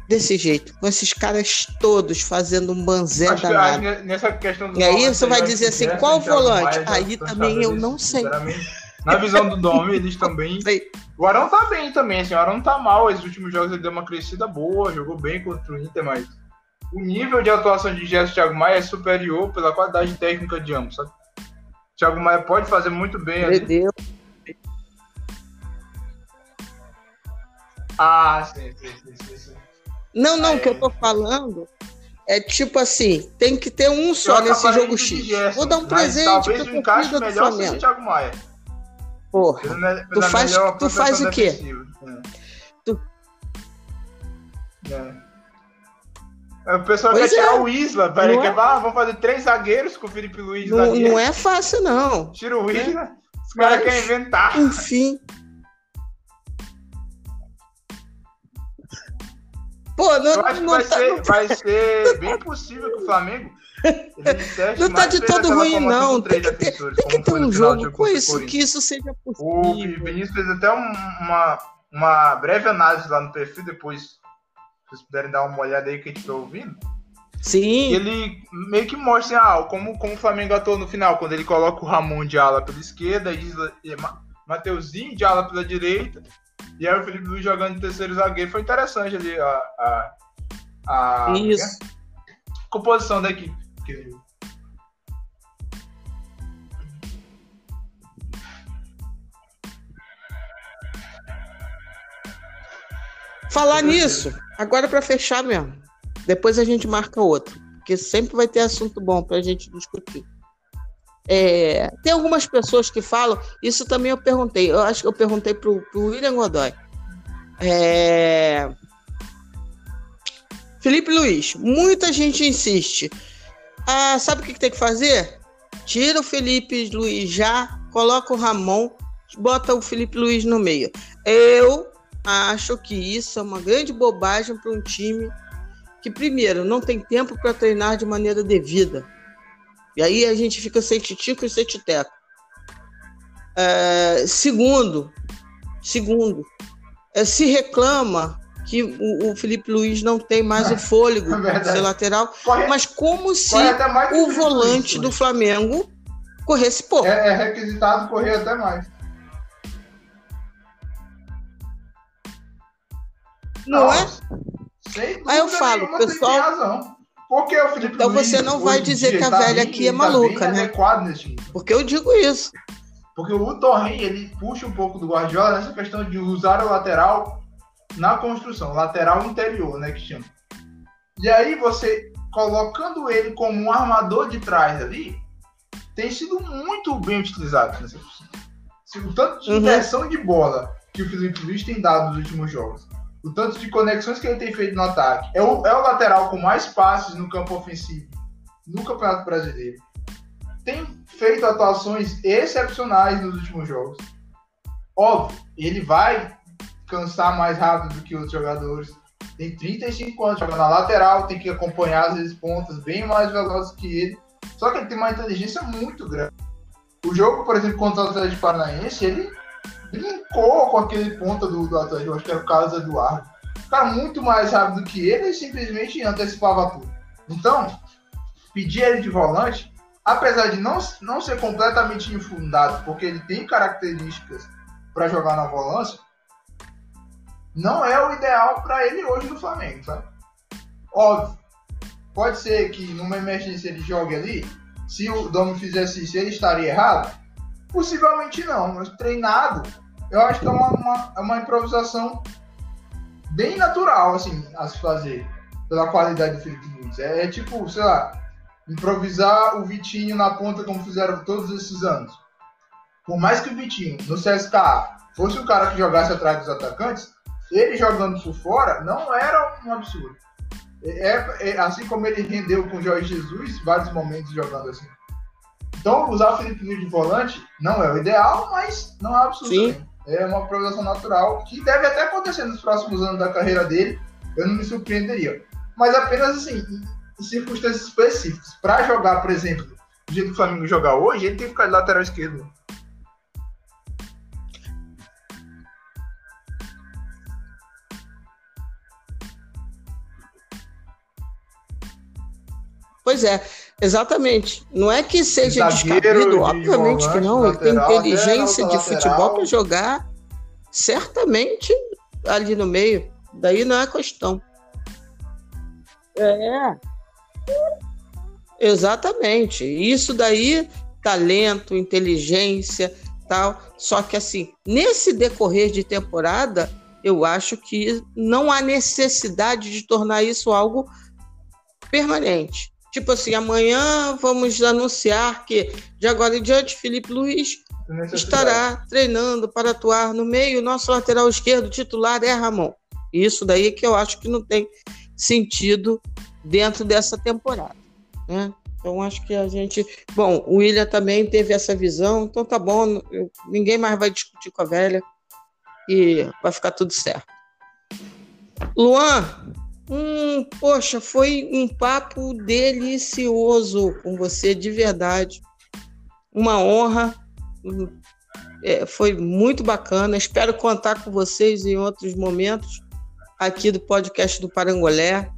Desse jeito, com esses caras todos fazendo um banzé Acho danado. Que, nessa questão do e aí você vai dizer assim, qual volante? Aí também eu não sei. Na visão do Dom, eles também. O Arão tá bem também, assim, o Arão tá mal. Esses últimos jogos ele deu uma crescida boa, jogou bem contra o Inter, mas o nível de atuação de Gerson Thiago Maia é superior pela qualidade técnica de ambos, sabe? Thiago Maia pode fazer muito bem ali. Deus. Ah, sim, sim, sim, sim. Não, não, o que eu tô falando é tipo assim, tem que ter um só nesse jogo X. Gerson, Vou dar um presente talvez o encaixe melhor seja o Thiago Maia. Porra, tu faz, tu faz o quê? É. Tu... É. O pessoal pois quer é. tirar o Isla, velho. Quer, é... ah, vamos fazer três zagueiros com o Felipe Luiz. Não, não é fácil, não. Tira o Isla. É. Os caras querem inventar. Enfim. Pô, não, Eu acho não que vai, tá, ser, vai ser bem possível que o Flamengo. não tá de todo ruim, não. Tem que ter, tem que ter um jogo com isso, que isso seja possível. O Vinícius fez até uma, uma breve análise lá no perfil, depois, vocês puderem dar uma olhada aí que a gente tá ouvindo. Sim. ele meio que mostra ah, como, como o Flamengo atuou no final, quando ele coloca o Ramon de ala pela esquerda, e diz, Mateuzinho de ala pela direita, e aí o Felipe Luiz jogando de terceiro zagueiro. Foi interessante ali a, a, a Isso. composição da equipe. Falar nisso, agora para fechar mesmo. Depois a gente marca outro, porque sempre vai ter assunto bom para a gente discutir. É, tem algumas pessoas que falam, isso também eu perguntei, eu acho que eu perguntei para o William Godoy. É, Felipe Luiz, muita gente insiste. Ah, sabe o que, tem que fazer? Tira o Felipe Luiz já, coloca o Ramon, bota o Felipe Luiz no meio. Eu acho que isso é uma grande bobagem para um time que, primeiro, não tem tempo para treinar de maneira devida e aí a gente fica sem titico e sem titeco. É, segundo, segundo, é, se reclama que o, o, Felipe Luiz não tem mais o fôlego é de ser lateral, corre, mas como se o volante do Flamengo corresse pouco. É, é requisitado correr até mais. Não, é? Aí eu falo, pessoal. Porque o Felipe Então Luiz, você não vai dizer que a tá velha bem, aqui é tá maluca, né? Porque eu digo isso. Porque o Torren, ele puxa um pouco do Guardiola nessa questão de usar o lateral na construção, lateral interior, né, que chama. E aí você colocando ele como um armador de trás ali, tem sido muito bem utilizado nessa O tanto de uhum. inversão de bola que o Felipe Luiz tem dado nos últimos jogos o tanto de conexões que ele tem feito no ataque. É o, é o lateral com mais passes no campo ofensivo no Campeonato Brasileiro. Tem feito atuações excepcionais nos últimos jogos. Óbvio, ele vai cansar mais rápido do que outros jogadores. tem 35 anos, joga na lateral, tem que acompanhar vezes pontas bem mais velozes que ele. Só que ele tem uma inteligência muito grande. O jogo, por exemplo, contra o Atlético Paranaense, ele brincou com aquele ponta do, do Atlético, acho que era o Carlos Eduardo. O cara muito mais rápido que ele e simplesmente antecipava tudo. Então, pedir ele de volante, apesar de não, não ser completamente infundado, porque ele tem características para jogar na volância, não é o ideal para ele hoje no Flamengo, sabe? Óbvio, pode ser que numa emergência ele jogue ali. Se o Domi fizesse isso, ele estaria errado? Possivelmente não, mas treinado, eu acho que é uma, uma, é uma improvisação bem natural, assim, a se fazer, pela qualidade do Felipe Luiz. É, é tipo, sei lá, improvisar o Vitinho na ponta como fizeram todos esses anos. Por mais que o Vitinho, no CSKA, fosse o cara que jogasse atrás dos atacantes, ele jogando por fora não era um absurdo. É, é assim como ele rendeu com o Jorge Jesus, vários momentos jogando assim. Então, usar o Felipe Luiz de volante não é o ideal, mas não é absurdo. Sim. É uma progressão natural que deve até acontecer nos próximos anos da carreira dele. Eu não me surpreenderia. Mas apenas assim, em circunstâncias específicas. Para jogar, por exemplo, do jeito que o Flamengo jogar hoje, ele tem que ficar de lateral esquerdo. Pois é, exatamente. Não é que seja Zagueiro descabido, de obviamente volante, que não. Ele tem inteligência de futebol para jogar certamente ali no meio. Daí não é questão. É. Exatamente. Isso daí, talento, inteligência, tal. Só que assim, nesse decorrer de temporada, eu acho que não há necessidade de tornar isso algo permanente. Tipo assim, amanhã vamos anunciar que de agora em diante Felipe Luiz estará treinando para atuar no meio. Nosso lateral esquerdo titular é Ramon. Isso daí que eu acho que não tem sentido dentro dessa temporada. Né? Então acho que a gente. Bom, o William também teve essa visão, então tá bom, eu... ninguém mais vai discutir com a velha e vai ficar tudo certo. Luan, Hum, poxa, foi um papo delicioso com você, de verdade. Uma honra. É, foi muito bacana. Espero contar com vocês em outros momentos aqui do podcast do Parangolé.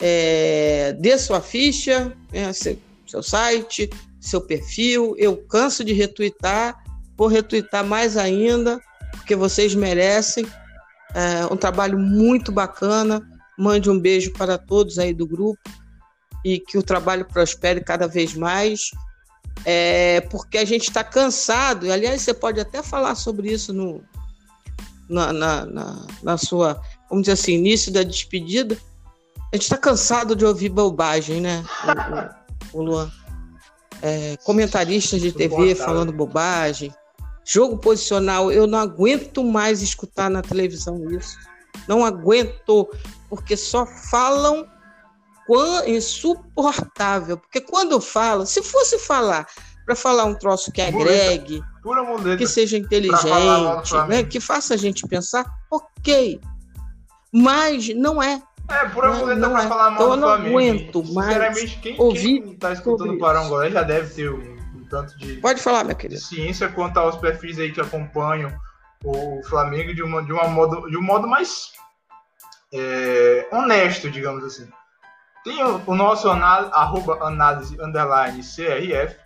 É, dê sua ficha, é, seu, seu site, seu perfil. Eu canso de retweetar, vou retweetar mais ainda, porque vocês merecem. É um trabalho muito bacana Mande um beijo para todos aí do grupo e que o trabalho prospere cada vez mais. É, porque a gente está cansado, e aliás, você pode até falar sobre isso no, na, na, na, na sua, vamos dizer assim, início da despedida. A gente está cansado de ouvir bobagem, né, o, o, o Luan? É, comentaristas de TV falando bobagem, jogo posicional, eu não aguento mais escutar na televisão isso. Não aguento porque só falam insuportável. Porque quando fala, se fosse falar para falar um troço que agregue, que seja inteligente, né, que faça a gente pensar, ok. Mas não é. É, pura muleta não, pra é. falar mal então, eu não aguento mais Sinceramente, quem, ouvir quem tá escutando o Parangolé já deve ter um, um, tanto de, Pode falar, minha querida. ciência quanto aos perfis aí que acompanham o Flamengo de, uma, de, uma modo, de um modo mais é, honesto, digamos assim. Tem o, o nosso análise, arroba análise underline CRF,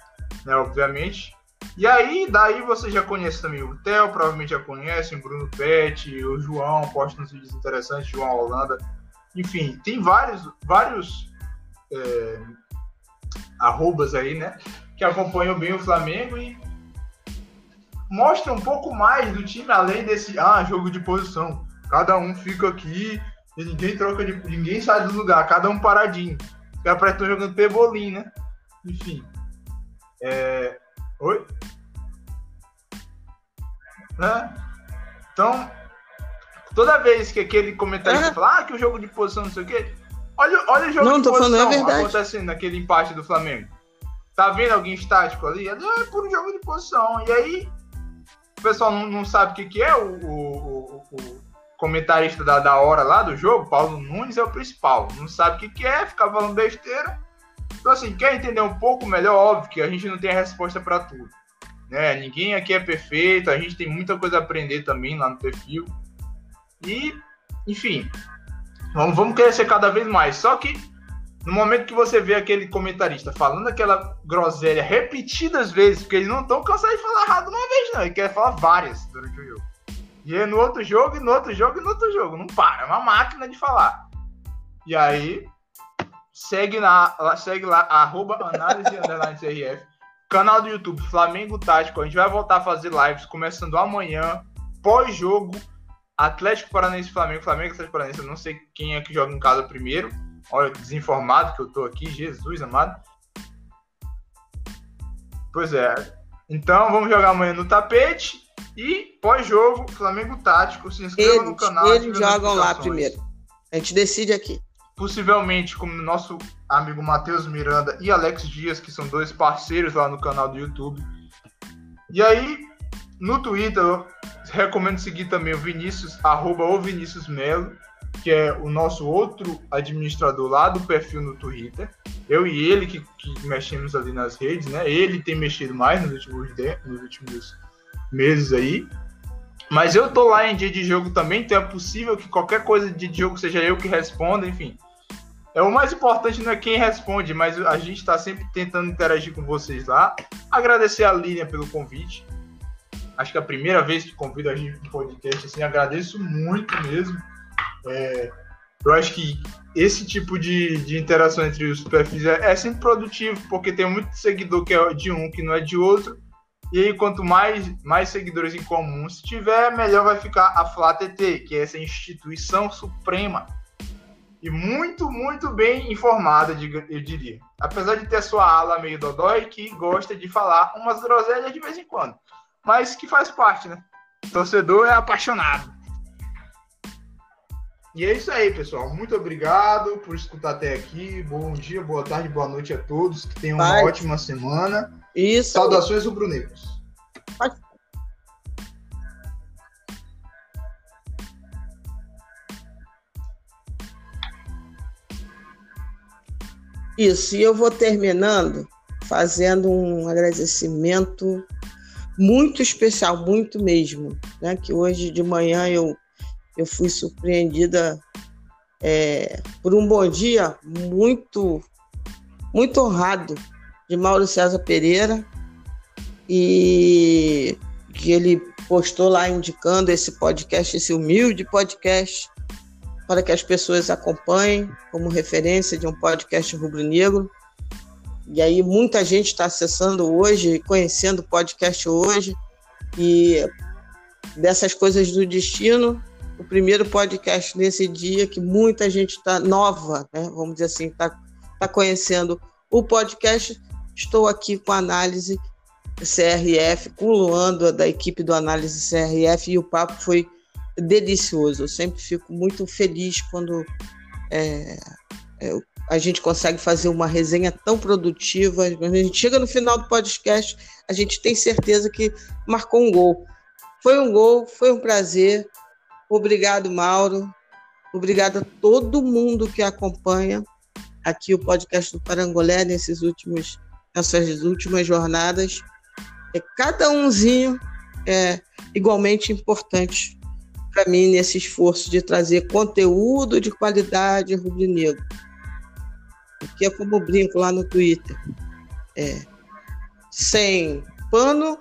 né, obviamente. E aí, daí você já conhece também o Theo, provavelmente já conhece, o Bruno Pet, o João, posta nos vídeos interessantes, João Holanda. Enfim, tem vários, vários é, arrobas aí, né? Que acompanham bem o Flamengo e mostra um pouco mais do time, além desse ah, jogo de posição. Cada um fica aqui e ninguém troca de. ninguém sai do lugar, cada um paradinho. Os caras parecem jogando pebolim, né? Enfim. É... Oi? Né? Então, toda vez que aquele comentário é. fala ah, que o jogo de posição não sei o quê, olha, olha o jogo não, de posição falando, é verdade. acontecendo naquele empate do Flamengo. Tá vendo alguém estático ali? É por um jogo de posição. E aí, o pessoal não, não sabe o que, que é o, o, o, comentarista da, da hora lá do jogo, Paulo Nunes é o principal. Não sabe o que, que é, fica falando besteira. Então, assim, quer entender um pouco melhor? Óbvio que a gente não tem a resposta para tudo. Né? Ninguém aqui é perfeito, a gente tem muita coisa a aprender também lá no perfil. E, enfim, vamos, vamos crescer cada vez mais. Só que no momento que você vê aquele comentarista falando aquela groselha repetidas vezes, porque eles não estão cansados de falar errado uma vez, não, ele quer falar várias durante o jogo. E é no outro jogo, e no outro jogo, e no outro jogo. Não para, é uma máquina de falar. E aí, segue, na, segue lá, arroba análise. Canal do YouTube Flamengo Tático. A gente vai voltar a fazer lives começando amanhã, pós-jogo. Atlético Paranaense Flamengo, Flamengo Atlético Paranaense. Eu não sei quem é que joga em casa primeiro. Olha, desinformado que eu tô aqui, Jesus amado. Pois é. Então vamos jogar amanhã no tapete. E pós-jogo, Flamengo Tático. Se inscreva eles, no canal. Eles jogam lá primeiro. A gente decide aqui. Possivelmente, como nosso amigo Matheus Miranda e Alex Dias, que são dois parceiros lá no canal do YouTube. E aí, no Twitter, eu recomendo seguir também o Vinícius, arroba o Vinícius Melo que é o nosso outro administrador lá do perfil no Twitter. Eu e ele que, que mexemos ali nas redes, né? Ele tem mexido mais nos últimos, de, nos últimos meses aí. Mas eu tô lá em dia de jogo também, então é possível que qualquer coisa de jogo seja eu que responda, enfim. É o mais importante não é quem responde, mas a gente está sempre tentando interagir com vocês lá. Agradecer a Lilian pelo convite. Acho que é a primeira vez que convido a gente para podcast, assim, agradeço muito mesmo. É, eu acho que esse tipo de, de interação entre os perfis é, é, sempre produtivo, porque tem muito seguidor que é de um que não é de outro. E aí, quanto mais, mais seguidores em comum se tiver, melhor vai ficar a FLATT, que é essa instituição suprema. E muito, muito bem informada, eu diria. Apesar de ter sua ala meio dodói, que gosta de falar umas groselhas de vez em quando. Mas que faz parte, né? Torcedor é apaixonado. E é isso aí, pessoal. Muito obrigado por escutar até aqui. Bom dia, boa tarde, boa noite a todos. Que tenham uma ótima semana. Isso. Saudações rubro-negros. Isso, e eu vou terminando fazendo um agradecimento muito especial, muito mesmo, né? Que hoje de manhã eu eu fui surpreendida é, por um bom dia muito, muito honrado de Mauro César Pereira e que ele postou lá indicando esse podcast, esse humilde podcast, para que as pessoas acompanhem como referência de um podcast rubro-negro. E aí muita gente está acessando hoje, conhecendo o podcast hoje, e dessas coisas do destino, o primeiro podcast nesse dia que muita gente está nova, né? vamos dizer assim, está tá conhecendo o podcast. Estou aqui com a análise CRF, com o Luando, da equipe do Análise CRF, e o papo foi delicioso. Eu sempre fico muito feliz quando é, é, a gente consegue fazer uma resenha tão produtiva. Quando a gente chega no final do podcast, a gente tem certeza que marcou um gol. Foi um gol, foi um prazer. Obrigado, Mauro. Obrigado a todo mundo que acompanha aqui o podcast do Parangolé nesses últimos, nessas últimas jornadas. É, cada umzinho é igualmente importante para mim nesse esforço de trazer conteúdo de qualidade rubro-negro. Porque é como eu brinco lá no Twitter. É, sem pano,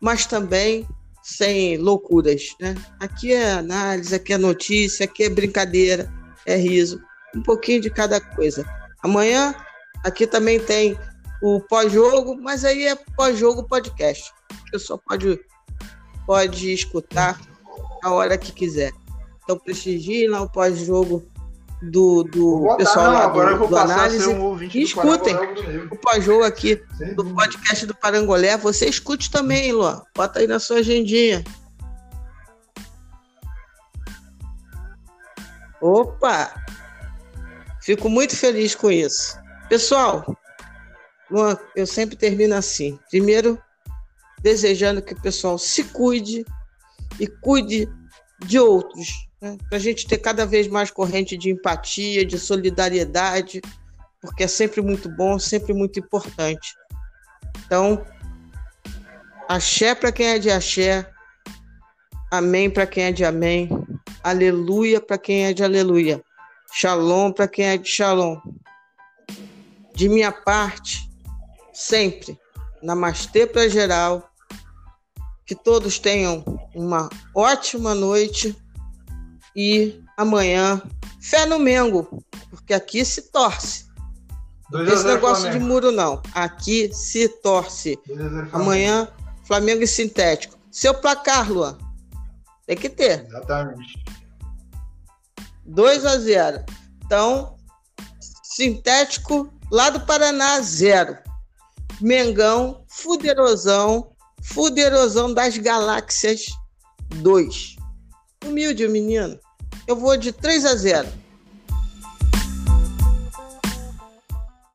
mas também sem loucuras, né? Aqui é análise, aqui é notícia, aqui é brincadeira, é riso, um pouquinho de cada coisa. Amanhã aqui também tem o pós-jogo, mas aí é pós-jogo podcast. Você só pode pode escutar a hora que quiser. Então prestigiem lá o pós-jogo do, do pessoal lá do, do análise. Um e escutem o pós-jogo aqui do podcast do Parangolé. Você escute também, Luan. Bota aí na sua agendinha. Opa! Fico muito feliz com isso. Pessoal, Luan, eu sempre termino assim. Primeiro, desejando que o pessoal se cuide e cuide de outros, né? para a gente ter cada vez mais corrente de empatia, de solidariedade, porque é sempre muito bom, sempre muito importante. Então, axé para quem é de axé, amém para quem é de amém, aleluia para quem é de aleluia, shalom para quem é de shalom. De minha parte, sempre, namastê para geral, que todos tenham uma ótima noite e amanhã, fé no Mengo, porque aqui se torce. Esse negócio Flamengo. de muro não. Aqui se torce. Amanhã, Flamengo e Sintético. Seu placar, Luan. Tem que ter. Exatamente. 2 a 0. Então, Sintético lá do Paraná, zero. Mengão, fuderosão, fuderosão das galáxias, 2. Humilde menino. Eu vou de 3 a 0.